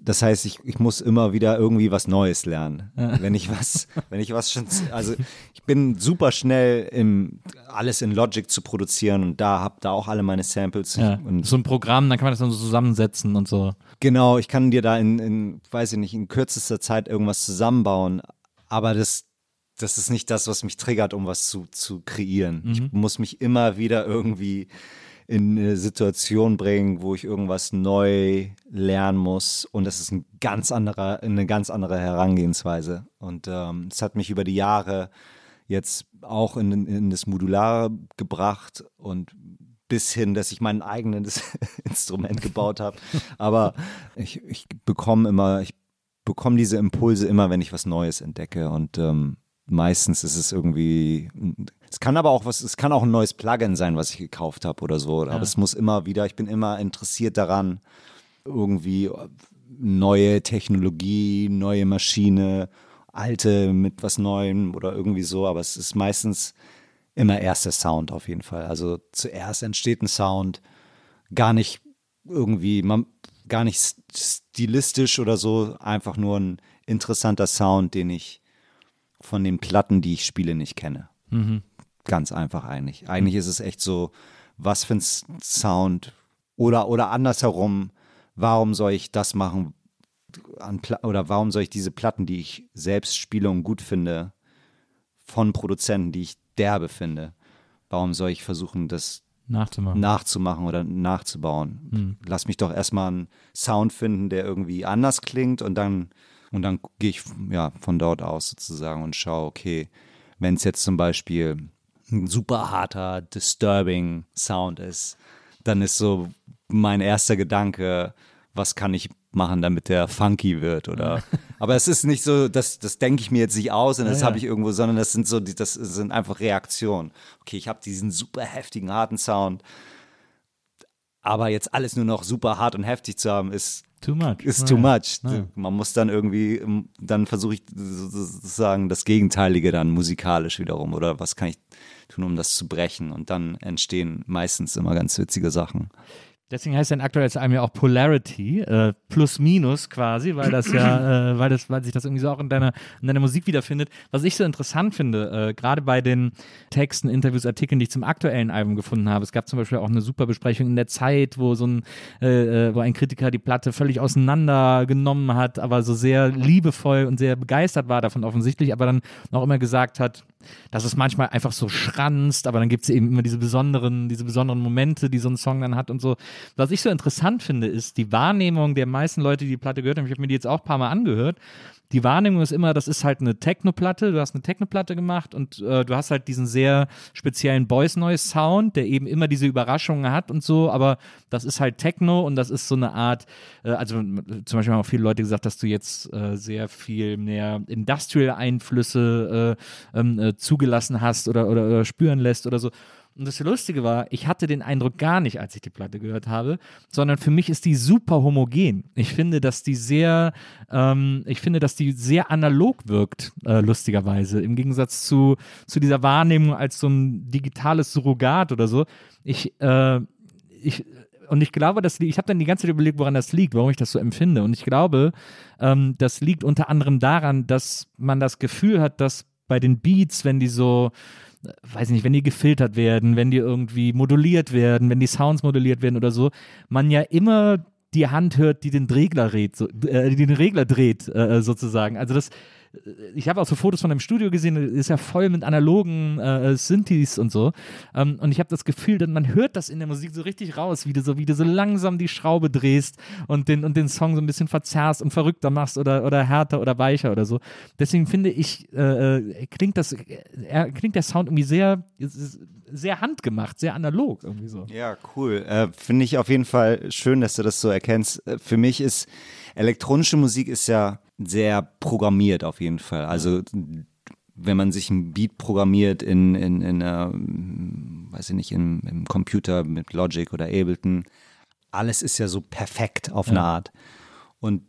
Das heißt, ich, ich muss immer wieder irgendwie was Neues lernen. Wenn ich was, wenn ich was schon, also ich bin super schnell im, alles in Logic zu produzieren und da hab da auch alle meine Samples. Ja. Und So ein Programm, dann kann man das dann so zusammensetzen und so. Genau, ich kann dir da in, in, weiß ich nicht, in kürzester Zeit irgendwas zusammenbauen, aber das, das ist nicht das, was mich triggert, um was zu, zu kreieren. Ich muss mich immer wieder irgendwie in eine Situation bringen, wo ich irgendwas neu lernen muss und das ist ein ganz anderer, eine ganz andere Herangehensweise. Und ähm, es hat mich über die Jahre jetzt auch in, in das Modulare gebracht und bis hin, dass ich mein eigenes Instrument gebaut habe. Aber ich, ich bekomme immer, ich bekomme diese Impulse immer, wenn ich was Neues entdecke. Und ähm, meistens ist es irgendwie, es kann aber auch was, es kann auch ein neues Plugin sein, was ich gekauft habe oder so. Aber es muss immer wieder, ich bin immer interessiert daran, irgendwie neue Technologie, neue Maschine, alte mit was Neuem oder irgendwie so. Aber es ist meistens immer erst der Sound auf jeden Fall. Also zuerst entsteht ein Sound, gar nicht irgendwie, man, gar nicht stilistisch oder so, einfach nur ein interessanter Sound, den ich von den Platten, die ich spiele, nicht kenne. Ganz einfach eigentlich. Eigentlich ist es echt so, was für ein Sound oder, oder andersherum, warum soll ich das machen oder warum soll ich diese Platten, die ich selbst spiele und gut finde, von Produzenten, die ich derbe finde, warum soll ich versuchen, das Nachzumachen. nachzumachen oder nachzubauen. Lass mich doch erstmal einen Sound finden, der irgendwie anders klingt und dann, und dann gehe ich ja von dort aus sozusagen und schaue, okay, wenn es jetzt zum Beispiel ein super harter, disturbing Sound ist, dann ist so mein erster Gedanke, was kann ich machen, damit der funky wird oder aber es ist nicht so, das, das denke ich mir jetzt nicht aus und das Ja, habe ich irgendwo, sondern das sind so, das sind einfach Reaktionen. Okay, ich habe diesen super heftigen, harten Sound, aber jetzt alles nur noch super hart und heftig zu haben, ist Too much. ist Naja. too much. Naja. Man muss dann irgendwie, ähm, dann versuche ich sozusagen das Gegenteilige dann musikalisch wiederum oder was kann ich tun, um das zu brechen und dann entstehen meistens immer ganz witzige Sachen. Deswegen heißt dein aktuelles Album ja auch Polarity, äh, plus minus quasi, weil das ja, äh, weil das, weil sich das irgendwie so auch in deiner, in deiner Musik wiederfindet. Was ich so interessant finde, äh, gerade bei den Texten, Interviews, Artikeln, die ich zum aktuellen Album gefunden habe. Es gab zum Beispiel auch eine super Besprechung in der Zeit, wo so ein, äh, äh, wo ein Kritiker die Platte völlig auseinandergenommen hat, aber so sehr liebevoll und sehr begeistert war davon offensichtlich, aber dann auch immer gesagt hat, dass es manchmal einfach so schranzt, aber dann gibt es eben immer diese besonderen, diese besonderen Momente, die so ein Song dann hat und so. Was ich so interessant finde, ist die Wahrnehmung der meisten Leute, die die Platte gehört haben. Ich habe mir die jetzt auch ein paar Mal angehört. Die Wahrnehmung ist immer, das ist halt eine Techno-Platte. Du hast eine Techno-Platte gemacht und äh, du hast halt diesen sehr speziellen Boys Noise Sound, der eben immer diese Überraschungen hat und so. Aber das ist halt Techno und das ist so eine Art. Äh, also zum Beispiel haben auch viele Leute gesagt, dass du jetzt äh, sehr viel mehr Industrial-Einflüsse äh, ähm, äh, zugelassen hast oder, oder, oder spüren lässt oder so. Und das Lustige war, ich hatte den Eindruck gar nicht, als ich die Platte gehört habe, sondern für mich ist die super homogen. Ich finde, dass die sehr, ähm, ich finde, dass die sehr analog wirkt, äh, lustigerweise, im Gegensatz zu, zu dieser Wahrnehmung als so ein digitales Surrogat oder so. Ich, äh, ich, und ich glaube, das ich habe dann die ganze Zeit überlegt, woran das liegt, warum ich das so empfinde. Und ich glaube, ähm, das liegt unter anderem daran, dass man das Gefühl hat, dass bei den Beats, wenn die so, weiß ich nicht, wenn die gefiltert werden, wenn die irgendwie moduliert werden, wenn die Sounds moduliert werden oder so, man ja immer die Hand hört, die den Regler dreht, so, äh, den Regler dreht, äh, sozusagen. Also das, ich habe auch so Fotos von dem Studio gesehen, ist ja voll mit analogen äh, Synthes und so. Ähm, und ich habe das Gefühl, dass man hört das in der Musik so richtig raus, wie du so, wie du so langsam die Schraube drehst und den, und den Song so ein bisschen verzerrst und verrückter machst oder, oder härter oder weicher oder so. Deswegen finde ich, äh, äh klingt das, äh, klingt der Sound irgendwie sehr, sehr handgemacht, sehr analog irgendwie so. Ja, cool. Äh, Finde ich auf jeden Fall schön, dass du das so erkennst. Äh, Für mich ist elektronische Musik ist ja sehr programmiert auf jeden Fall. Also wenn man sich ein Beat programmiert in, in, in einer, weiß ich nicht, im, im Computer mit Logic oder Ableton, alles ist ja so perfekt auf eine Art. Und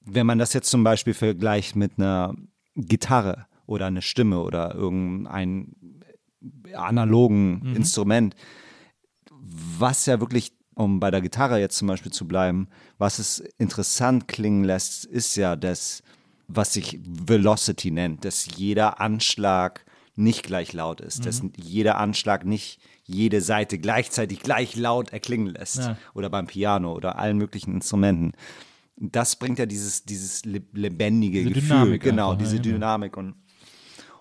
wenn man das jetzt zum Beispiel vergleicht mit einer Gitarre oder eine Stimme oder irgendein analogen Instrument, was ja wirklich, um bei der Gitarre jetzt zum Beispiel zu bleiben, was es interessant klingen lässt, ist ja das, was sich Velocity nennt, dass jeder Anschlag nicht gleich laut ist, dass jeder Anschlag nicht jede Seite gleichzeitig gleich laut erklingen lässt. Ja. Oder beim Piano oder allen möglichen Instrumenten. Das bringt ja dieses, dieses le- lebendige Diese Gefühl, Dynamik genau, einfach, diese ja. Dynamik und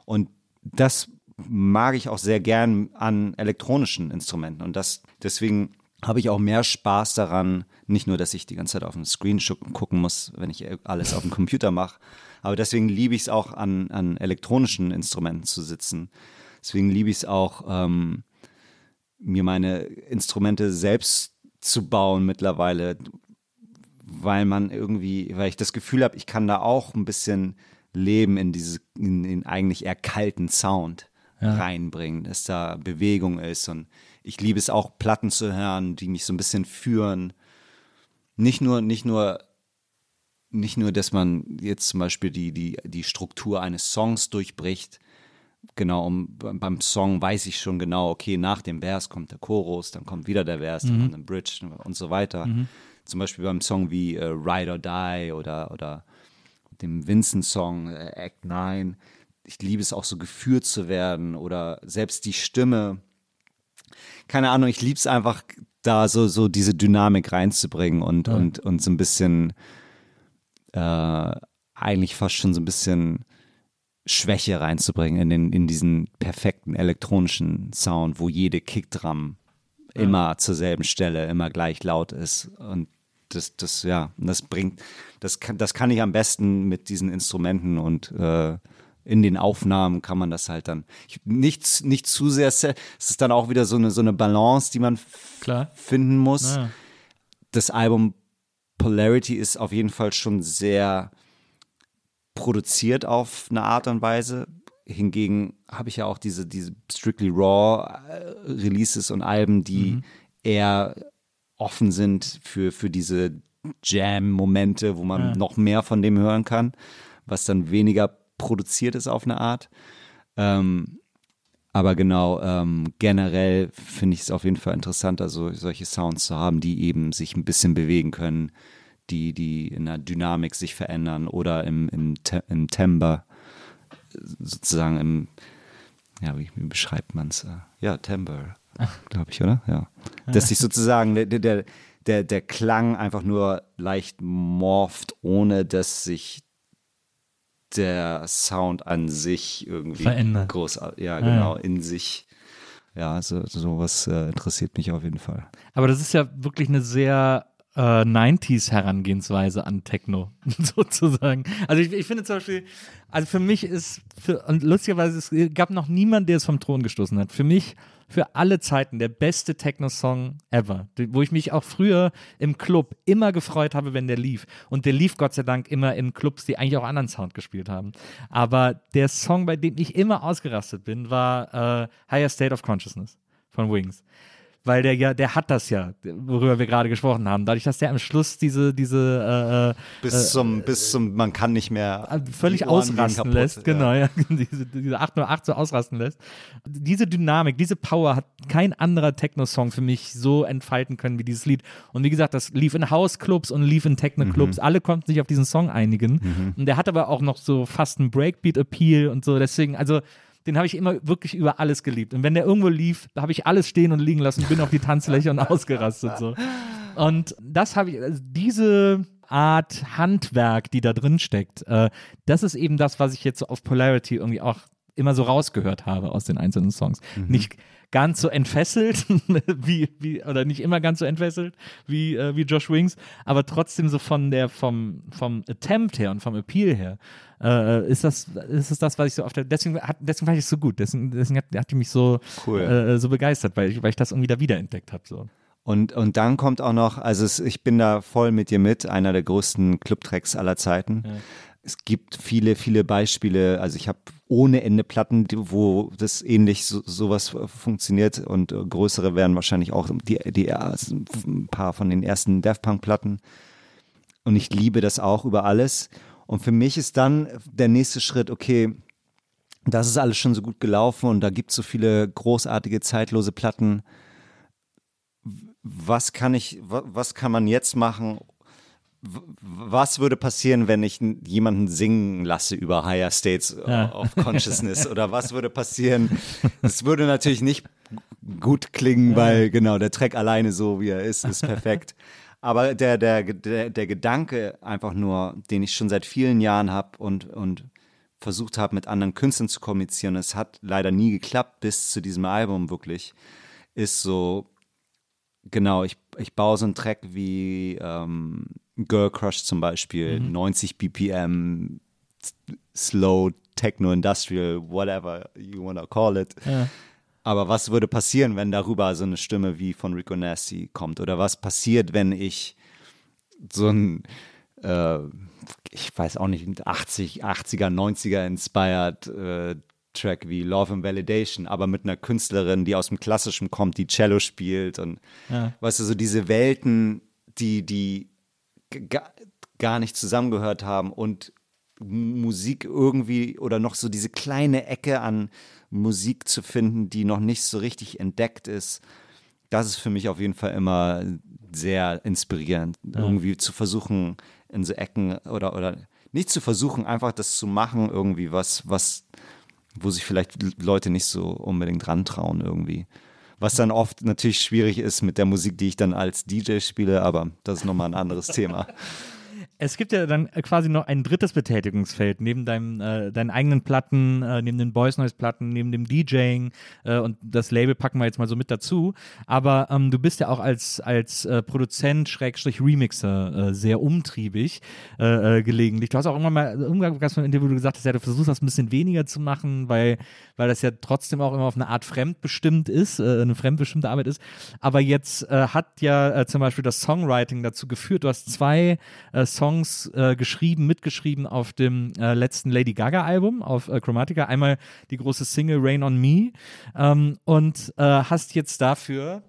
und das mag ich auch sehr gern an elektronischen Instrumenten. Und das, deswegen habe ich auch mehr Spaß daran, nicht nur, dass ich die ganze Zeit auf dem Screen gucken muss, wenn ich alles auf dem Computer mache, aber deswegen liebe ich es auch an, an elektronischen Instrumenten zu sitzen. Deswegen liebe ich es auch, ähm, mir meine Instrumente selbst zu bauen mittlerweile, weil man irgendwie, weil ich das Gefühl habe, ich kann da auch ein bisschen Leben in diese, in den eigentlich eher kalten Sound reinbringen, dass da Bewegung ist und ich liebe es auch Platten zu hören, die mich so ein bisschen führen. Nicht nur, nicht nur, nicht nur, dass man jetzt zum Beispiel die, die, die Struktur eines Songs durchbricht, genau, um, beim Song weiß ich schon genau, okay, nach dem Vers kommt der Chorus, dann kommt wieder der Vers, dann kommt ein Bridge und so weiter. Zum Beispiel beim Song wie äh, Ride or Die oder, oder dem Vincent-Song äh, Act 9. Ich liebe es auch so geführt zu werden oder selbst die Stimme. Keine Ahnung, ich liebe es einfach, da so, so diese Dynamik reinzubringen und, und, und so ein bisschen, äh, eigentlich fast schon so ein bisschen Schwäche reinzubringen in, den, in diesen perfekten elektronischen Sound, wo jede Kickdrum immer zur selben Stelle, immer gleich laut ist. Und das, das, ja, das bringt, das kann, das kann ich am besten mit diesen Instrumenten und äh, in den Aufnahmen kann man das halt dann ich, nicht, nicht zu sehr, se- es ist dann auch wieder so eine, so eine Balance, die man Klar. finden muss. Ja. Das Album Polarity ist auf jeden Fall schon sehr produziert auf eine Art und Weise. Hingegen habe ich ja auch diese, diese Strictly Raw äh, Releases und Alben, die eher offen sind für, für diese Jam-Momente, wo man Ja. noch mehr von dem hören kann, was dann weniger produziert ist auf eine Art. Ähm, aber genau, ähm, generell finde ich es auf jeden Fall interessant, also solche Sounds zu haben, die eben sich ein bisschen bewegen können, die, die in der Dynamik sich verändern oder im, im, Te im Timbre, sozusagen im, ja, wie, wie beschreibt man es? Ja, Timbre, glaube ich, oder? Ja. Dass sich sozusagen der, der, der, der Klang einfach nur leicht morpht, ohne dass sich der Sound an sich irgendwie Verändert. groß, ja, Ja, genau, in sich. Ja, so, sowas äh, interessiert mich auf jeden Fall. Aber das ist ja wirklich eine sehr äh, 90s Herangehensweise an Techno, sozusagen. Also ich, ich finde zum Beispiel, also für mich ist, für, und lustigerweise, es gab noch niemanden, der es vom Thron gestoßen hat. Für mich, für alle Zeiten, der beste Techno-Song ever, wo ich mich auch früher im Club immer gefreut habe, wenn der lief. Und der lief Gott sei Dank immer in Clubs, die eigentlich auch anderen Sound gespielt haben. Aber der Song, bei dem ich immer ausgerastet bin, war äh, Higher State of Consciousness von Wings weil der ja, der hat das ja, worüber wir gerade gesprochen haben. Dadurch, dass der am Schluss diese, diese äh, Bis zum, bis zum, man kann nicht mehr. äh, völlig ausrasten lässt, ja. genau, ja. diese, diese 808 so ausrasten lässt. Diese Dynamik, diese Power hat kein anderer Techno-Song für mich so entfalten können wie dieses Lied. Und wie gesagt, das lief in House-Clubs und lief in Techno-Clubs. Alle konnten sich auf diesen Song einigen. Und der hat aber auch noch so fast einen Breakbeat-Appeal und so. Deswegen, also den habe ich immer wirklich über alles geliebt. Und wenn der irgendwo lief, da habe ich alles stehen und liegen lassen, bin auf die Tanzfläche und ausgerastet. So. Und das habe ich, also diese Art Handwerk, die da drin steckt, äh, das ist eben das, was ich jetzt so auf Polarity irgendwie auch immer so rausgehört habe aus den einzelnen Songs. Nicht ganz so entfesselt, wie, wie, oder nicht immer ganz so entfesselt wie, äh, wie Josh Wings, aber trotzdem so von der, vom, vom Attempt her und vom Appeal her, äh, ist das, ist das das, was ich so auf der, deswegen, hat, deswegen fand ich es so gut, deswegen, deswegen hat, hat die mich so, Cool. äh, so begeistert, weil ich, weil ich das irgendwie da wiederentdeckt habe, so. Und, und dann kommt auch noch, also es, ich bin da voll mit dir mit, einer der größten Clubtracks aller Zeiten. Es gibt viele, viele Beispiele. Also ich habe ohne Ende Platten, wo das ähnlich so, sowas funktioniert und äh, größere wären wahrscheinlich auch die, die ersten- ein paar von den ersten Daft Punk Platten. Und ich liebe das auch über alles. Und für mich ist dann der nächste Schritt, okay, das ist alles schon so gut gelaufen und da gibt es so viele großartige, zeitlose Platten was kann ich, wa- was kann man jetzt machen? Was würde passieren, wenn ich jemanden singen lasse über Higher States Ja. of Consciousness? Oder was würde passieren? Es würde natürlich nicht gut klingen, weil genau der Track alleine so wie er ist, ist perfekt. Aber der, der, der, der Gedanke einfach nur, den ich schon seit vielen Jahren habe und, und versucht habe, mit anderen Künstlern zu kommunizieren, es hat leider nie geklappt bis zu diesem Album wirklich, ist so, Genau, ich, ich baue so einen Track wie ähm, Girl Crush zum Beispiel, 90 BPM, Slow, Techno, Industrial, whatever you wanna call it. Ja. Aber was würde passieren, wenn darüber so eine Stimme wie von Rico Nasty kommt? Oder was passiert, wenn ich so ein, äh, ich weiß auch nicht, 80, 80er, 90er inspired äh, Track wie Love and Validation, aber mit einer Künstlerin, die aus dem Klassischen kommt, die Cello spielt und Ja. weißt du, so diese Welten, die, die gar nicht zusammengehört haben und Musik irgendwie oder noch so diese kleine Ecke an Musik zu finden, die noch nicht so richtig entdeckt ist, das ist für mich auf jeden Fall immer sehr inspirierend, irgendwie zu versuchen, in so Ecken oder, oder nicht zu versuchen, einfach das zu machen, irgendwie was, was, wo sich vielleicht Leute nicht so unbedingt rantrauen irgendwie. Was dann oft natürlich schwierig ist mit der Musik, die ich dann als DJ spiele, aber das ist nochmal ein anderes Thema. Es gibt ja dann quasi noch ein drittes Betätigungsfeld neben deinem, äh, deinen eigenen Platten, äh, neben den Boys Noise Platten, neben dem DJing äh, und das Label packen wir jetzt mal so mit dazu. Aber ähm, du bist ja auch als, als äh, Produzent, Schrägstrich Remixer äh, sehr umtriebig äh, äh, gelegentlich. Du hast auch irgendwann mal, irgendwann mal ein Interview, gesagt hast, ja, du versuchst das ein bisschen weniger zu machen, weil, weil das ja trotzdem auch immer auf eine Art fremdbestimmt ist, äh, eine fremdbestimmte Arbeit ist. Aber jetzt äh, hat ja äh, zum Beispiel das Songwriting dazu geführt, du hast zwei äh, Songs äh, geschrieben, mitgeschrieben auf dem äh, letzten Lady Gaga Album auf äh, Chromatica. Einmal die große Single Rain on Me ähm, und äh, hast jetzt dafür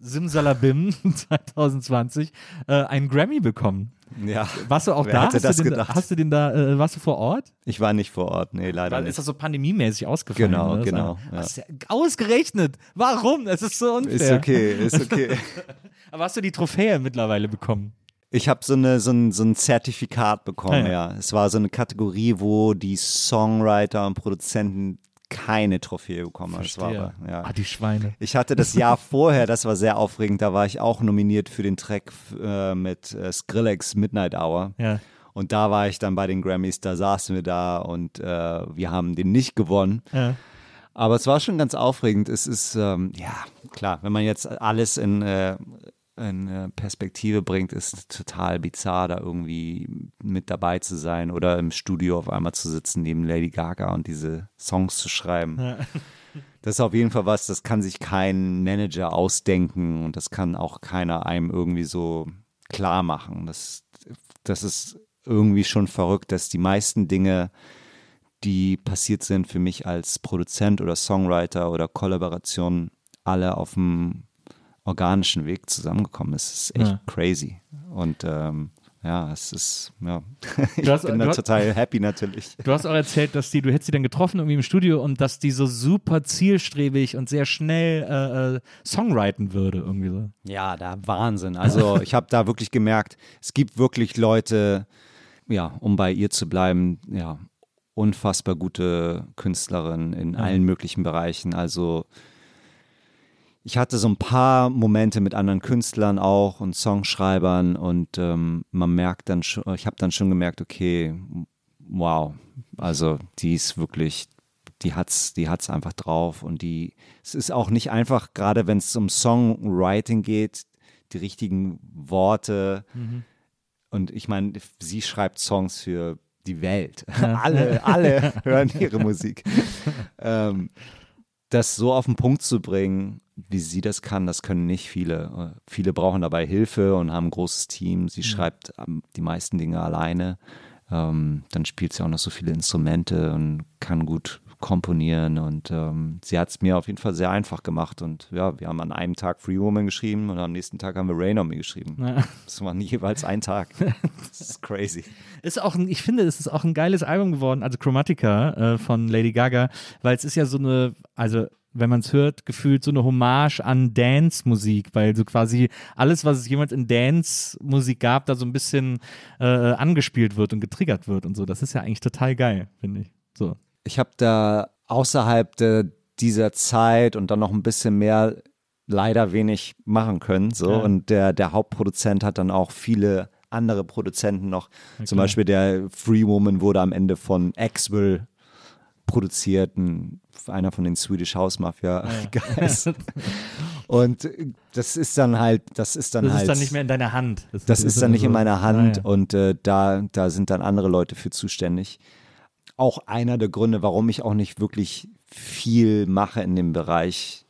Simsalabim 2020 äh, einen Grammy bekommen. Ja. Warst du auch Wer da? hätte hast, das du den, gedacht? hast du den da, äh, warst du vor Ort? Ich war nicht vor Ort, nee, leider nicht. ist das so pandemiemäßig ausgefallen? Genau, oder? genau, ja. Hast ja ausgerechnet. Warum? Es ist so unfair. Ist okay, ist okay. Aber hast du die Trophäe mittlerweile bekommen? Ich habe so, eine, so, ein, so ein Zertifikat bekommen, Ah, ja. ja. Es war so eine Kategorie, wo die Songwriter und Produzenten keine Trophäe bekommen haben. Das war Verstehe. aber, ja. Ah, die Schweine. Ich hatte das Jahr vorher, das war sehr aufregend, da war ich auch nominiert für den Track äh, mit äh, Skrillex Midnight Hour. Ja. Und da war ich dann bei den Grammys, da saßen wir da und äh, wir haben den nicht gewonnen. Ja. Aber es war schon ganz aufregend. Es ist, ähm, ja, klar, wenn man jetzt alles in, in äh, Perspektive bringt, ist total bizarr, da irgendwie mit dabei zu sein oder im Studio auf einmal zu sitzen neben Lady Gaga und diese Songs zu schreiben. Das ist auf jeden Fall was, das kann sich kein Manager ausdenken und das kann auch keiner einem irgendwie so klar machen. Das, das ist irgendwie schon verrückt, dass die meisten Dinge, die passiert sind für mich als Produzent oder Songwriter oder Kollaboration, alle auf dem organischen Weg zusammengekommen ist. Das ist echt Ja. crazy. Und ähm, ja, es ist, ja, ich hast- bin da hast- total happy natürlich. Du hast auch erzählt, dass die, du hättest sie dann getroffen irgendwie im Studio und dass die so super zielstrebig und sehr schnell äh, äh, Songwriten würde irgendwie so. Ja, da Wahnsinn. Also ich habe da wirklich gemerkt, es gibt wirklich Leute, ja, um bei ihr zu bleiben, ja, unfassbar gute Künstlerin in allen möglichen Bereichen. Also ich hatte so ein paar Momente mit anderen Künstlern auch und Songschreibern und ähm, man merkt dann schon, ich habe dann schon gemerkt, okay, wow, also die ist wirklich, die hat's, die hat's einfach drauf und die, es ist auch nicht einfach, gerade wenn es um Songwriting geht, die richtigen Worte und ich meine, sie schreibt Songs für die Welt. alle, alle hören ihre Musik. ähm, das so auf den Punkt zu bringen, wie sie das kann, das können nicht viele. Viele brauchen dabei Hilfe und haben ein großes Team. Sie schreibt ähm, die meisten Dinge alleine. Ähm, dann spielt sie auch noch so viele Instrumente und kann gut komponieren. Und ähm, sie hat es mir auf jeden Fall sehr einfach gemacht. Und ja, wir haben an einem Tag Free Woman geschrieben und am nächsten Tag haben wir Rain on Me geschrieben. Das war jeweils ein Tag. Das ist crazy. Ist auch ein, ich finde, es ist auch ein geiles Album geworden, also Chromatica äh, von Lady Gaga, weil es ist ja so eine, also wenn man es hört, gefühlt so eine Hommage an Dance-Musik, weil so quasi alles, was es jemals in Dance-Musik gab, da so ein bisschen äh, angespielt wird und getriggert wird und so. Das ist ja eigentlich total geil, finde ich. So. Ich habe da außerhalb der, dieser Zeit und dann noch ein bisschen mehr leider wenig machen können. So. Ja. Und der, der Hauptproduzent hat dann auch viele andere Produzenten noch. Zum klar. Beispiel der Free Woman wurde am Ende von Axwell produziert, ein, einer von den Swedish House Mafia Guys. Und äh, das ist dann halt, das ist dann Das halt. ist dann nicht mehr in deiner Hand. Das ist dann nicht in meiner Hand Ah, ja. und äh, da, da sind dann andere Leute für zuständig. Auch einer der Gründe, warum ich auch nicht wirklich viel mache in dem Bereich.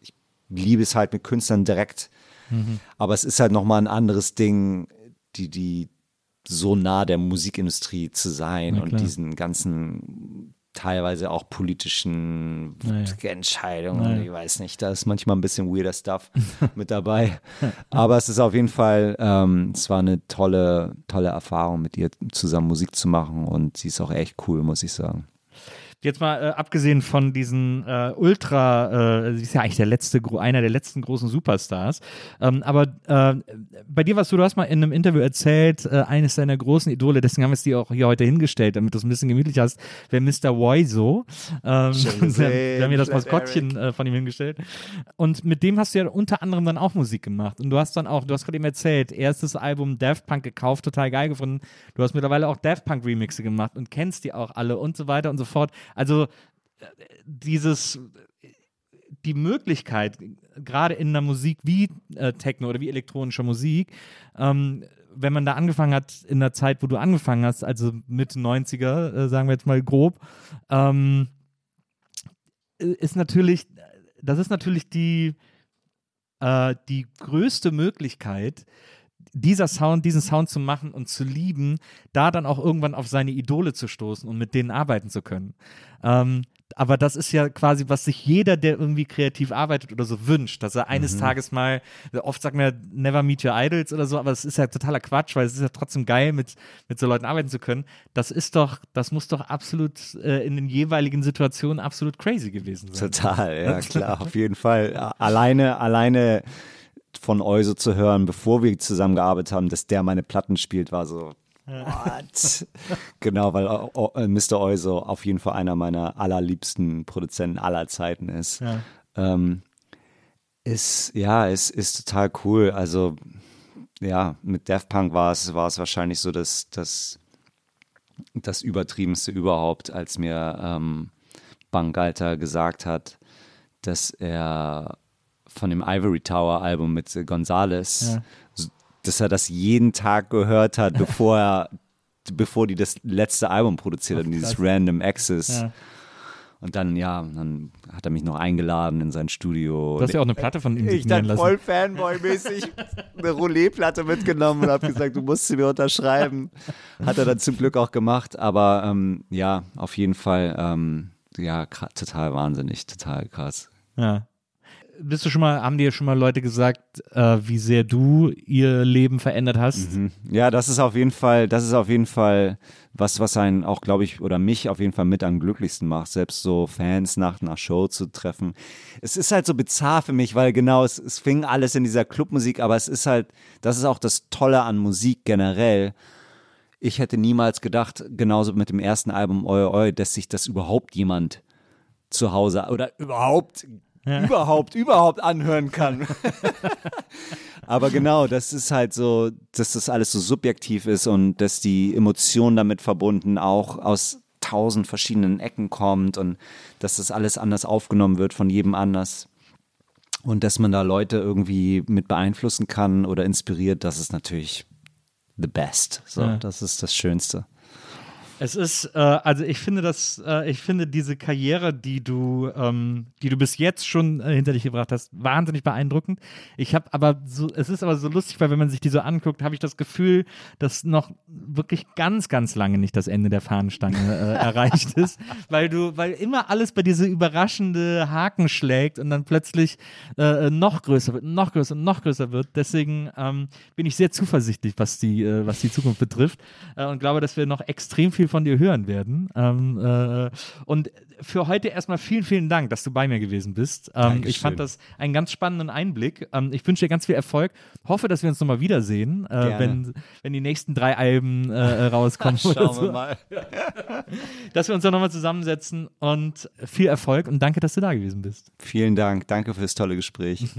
Ich liebe es halt mit Künstlern direkt, Mhm. aber es ist halt nochmal ein anderes Ding, die, die so nah der Musikindustrie zu sein und diesen ganzen teilweise auch politischen Naja. Entscheidungen. Naja. Ich weiß nicht, da ist manchmal ein bisschen weirder Stuff mit dabei. Aber es ist auf jeden Fall, ähm, es war eine tolle, tolle Erfahrung, mit ihr zusammen Musik zu machen und sie ist auch echt cool, muss ich sagen. Jetzt mal äh, abgesehen von diesen äh, Ultra, äh, sie ist ja eigentlich der letzte, einer der letzten großen Superstars. Ähm, aber äh, bei dir warst du, du hast mal in einem Interview erzählt, äh, eines deiner großen Idole, deswegen haben wir es dir auch hier heute hingestellt, damit du es ein bisschen gemütlich hast, wäre Mr. Wiseau. Ähm, wir, haben hier das Maskottchen äh, von ihm hingestellt. Und mit dem hast du ja unter anderem dann auch Musik gemacht. Und du hast dann auch, du hast gerade eben erzählt, erstes Album Daft Punk gekauft, total geil gefunden. Du hast mittlerweile auch Daft Punk Remixe gemacht und kennst die auch alle und so weiter und so fort. Also äh, dieses die Möglichkeit, gerade in einer Musik wie äh, Techno oder wie elektronischer Musik, ähm, wenn man da angefangen hat, in der Zeit, wo du angefangen hast, also Mitte 90er, äh, sagen wir jetzt mal grob, ähm, ist natürlich, das ist natürlich die, äh, die größte Möglichkeit, dieser Sound, diesen Sound zu machen und zu lieben, da dann auch irgendwann auf seine Idole zu stoßen und mit denen arbeiten zu können. Ähm, aber das ist ja quasi, was sich jeder, der irgendwie kreativ arbeitet oder so wünscht, dass er eines Mhm. Tages mal, oft sagt man ja, never meet your idols oder so, aber es ist ja totaler Quatsch, weil es ist ja trotzdem geil, mit, mit so Leuten arbeiten zu können. Das ist doch, das muss doch absolut äh, in den jeweiligen Situationen absolut crazy gewesen sein. Total, ja klar, auf jeden Fall. Alleine, alleine von Euso zu hören, bevor wir zusammengearbeitet haben, dass der meine Platten spielt, war so. What? genau, weil O- O- äh, Mr. Euso auf jeden Fall einer meiner allerliebsten Produzenten aller Zeiten ist. Ja. Ähm, ist, ja, ist, ist total cool. Also, ja, mit Daft Punk war es, war es wahrscheinlich so das, das, das Übertriebenste überhaupt, als mir ähm, Bangalter gesagt hat, dass er von dem Ivory Tower Album mit Gonzales, Ja. dass er das jeden Tag gehört hat, bevor er, bevor die das letzte Album produziert haben, dieses. Random Access. Ja. Und dann, ja, dann hat er mich noch eingeladen in sein Studio. Du hast ja auch eine Platte von ihm Ich signieren dann lassen. voll Fanboy-mäßig eine Roulette-Platte mitgenommen und habe gesagt, du musst sie mir unterschreiben. Hat er dann zum Glück auch gemacht, aber ähm, ja, auf jeden Fall, ähm, ja, total wahnsinnig, total krass. Ja. Bist du schon mal, haben dir schon mal Leute gesagt, äh, wie sehr du ihr Leben verändert hast? Mhm. Ja, das ist auf jeden Fall, das ist auf jeden Fall was, was einen auch, glaube ich, oder mich auf jeden Fall mit am glücklichsten macht, selbst so Fans nach einer Show zu treffen. Es ist halt so bizarr für mich, weil genau, es, es fing alles in dieser Clubmusik, aber es ist halt, das ist auch das Tolle an Musik generell. Ich hätte niemals gedacht, genauso mit dem ersten Album Oi Oi, dass sich das überhaupt jemand zu Hause oder überhaupt, überhaupt, überhaupt anhören kann. Aber genau, das ist halt so, dass das alles so subjektiv ist und dass die Emotion damit verbunden auch aus tausend verschiedenen Ecken kommt und dass das alles anders aufgenommen wird von jedem anders. Und dass man da Leute irgendwie mit beeinflussen kann oder inspiriert, das ist natürlich the best. So, Ja. das ist das Schönste. Es ist, äh, also ich finde das, äh, ich finde diese Karriere, die du, ähm, die du bis jetzt schon äh, hinter dich gebracht hast, wahnsinnig beeindruckend. Ich habe aber so, es ist aber so lustig, weil wenn man sich die so anguckt, habe ich das Gefühl, dass noch wirklich ganz, ganz lange nicht das Ende der Fahnenstange äh, erreicht ist, weil du, weil immer alles bei diese überraschende Haken schlägt und dann plötzlich äh, noch größer wird, noch größer und noch größer wird. Deswegen ähm, bin ich sehr zuversichtlich, was die, äh, was die Zukunft betrifft äh, und glaube, dass wir noch extrem viel von dir hören werden. Ähm, äh, und für heute erstmal vielen, vielen Dank, dass du bei mir gewesen bist. Ähm, ich fand das einen ganz spannenden Einblick. Ähm, ich wünsche dir ganz viel Erfolg. Hoffe, dass wir uns nochmal wiedersehen, äh, wenn, wenn die nächsten drei Alben äh, rauskommen. oder so. mal. Dass wir uns dann nochmal zusammensetzen und viel Erfolg und danke, dass du da gewesen bist. Vielen Dank, danke fürs tolle Gespräch.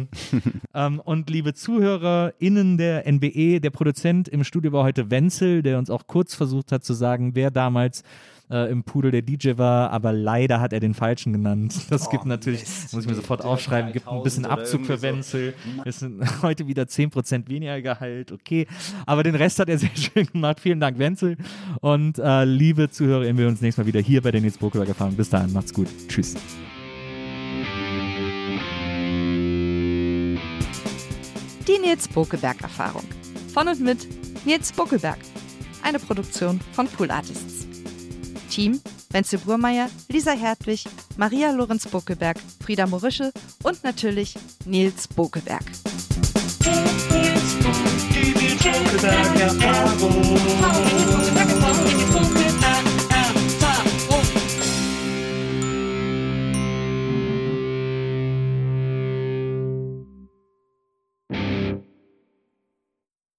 Ähm, und liebe ZuhörerInnen der NBE, der Produzent im Studio war heute Wenzel, der uns auch kurz versucht hat zu sagen, wer damals äh, im Pudel der DJ war, aber leider hat er den falschen genannt. Das gibt natürlich, muss ich mir sofort aufschreiben, gibt ein bisschen 3000 oder Abzug für irgendwie so. Wenzel. Es sind heute wieder 10% weniger Gehalt, okay. Aber den Rest hat er sehr schön gemacht. Vielen Dank, Wenzel. Und äh, liebe ZuhörerInnen, wir uns nächstes Mal wieder hier bei der Nils Burger gefahren. Bis dahin, macht's gut. Tschüss. Die Nils Bokeberg-Erfahrung. Von und mit Nils Bokeberg. Eine Produktion von Pool Artists. Team: Wenzel Burmeier, Lisa Hertwig, Maria Lorenz Bokeberg, Frieda Morische und natürlich Nils Bokeberg. Nils Bokeberg.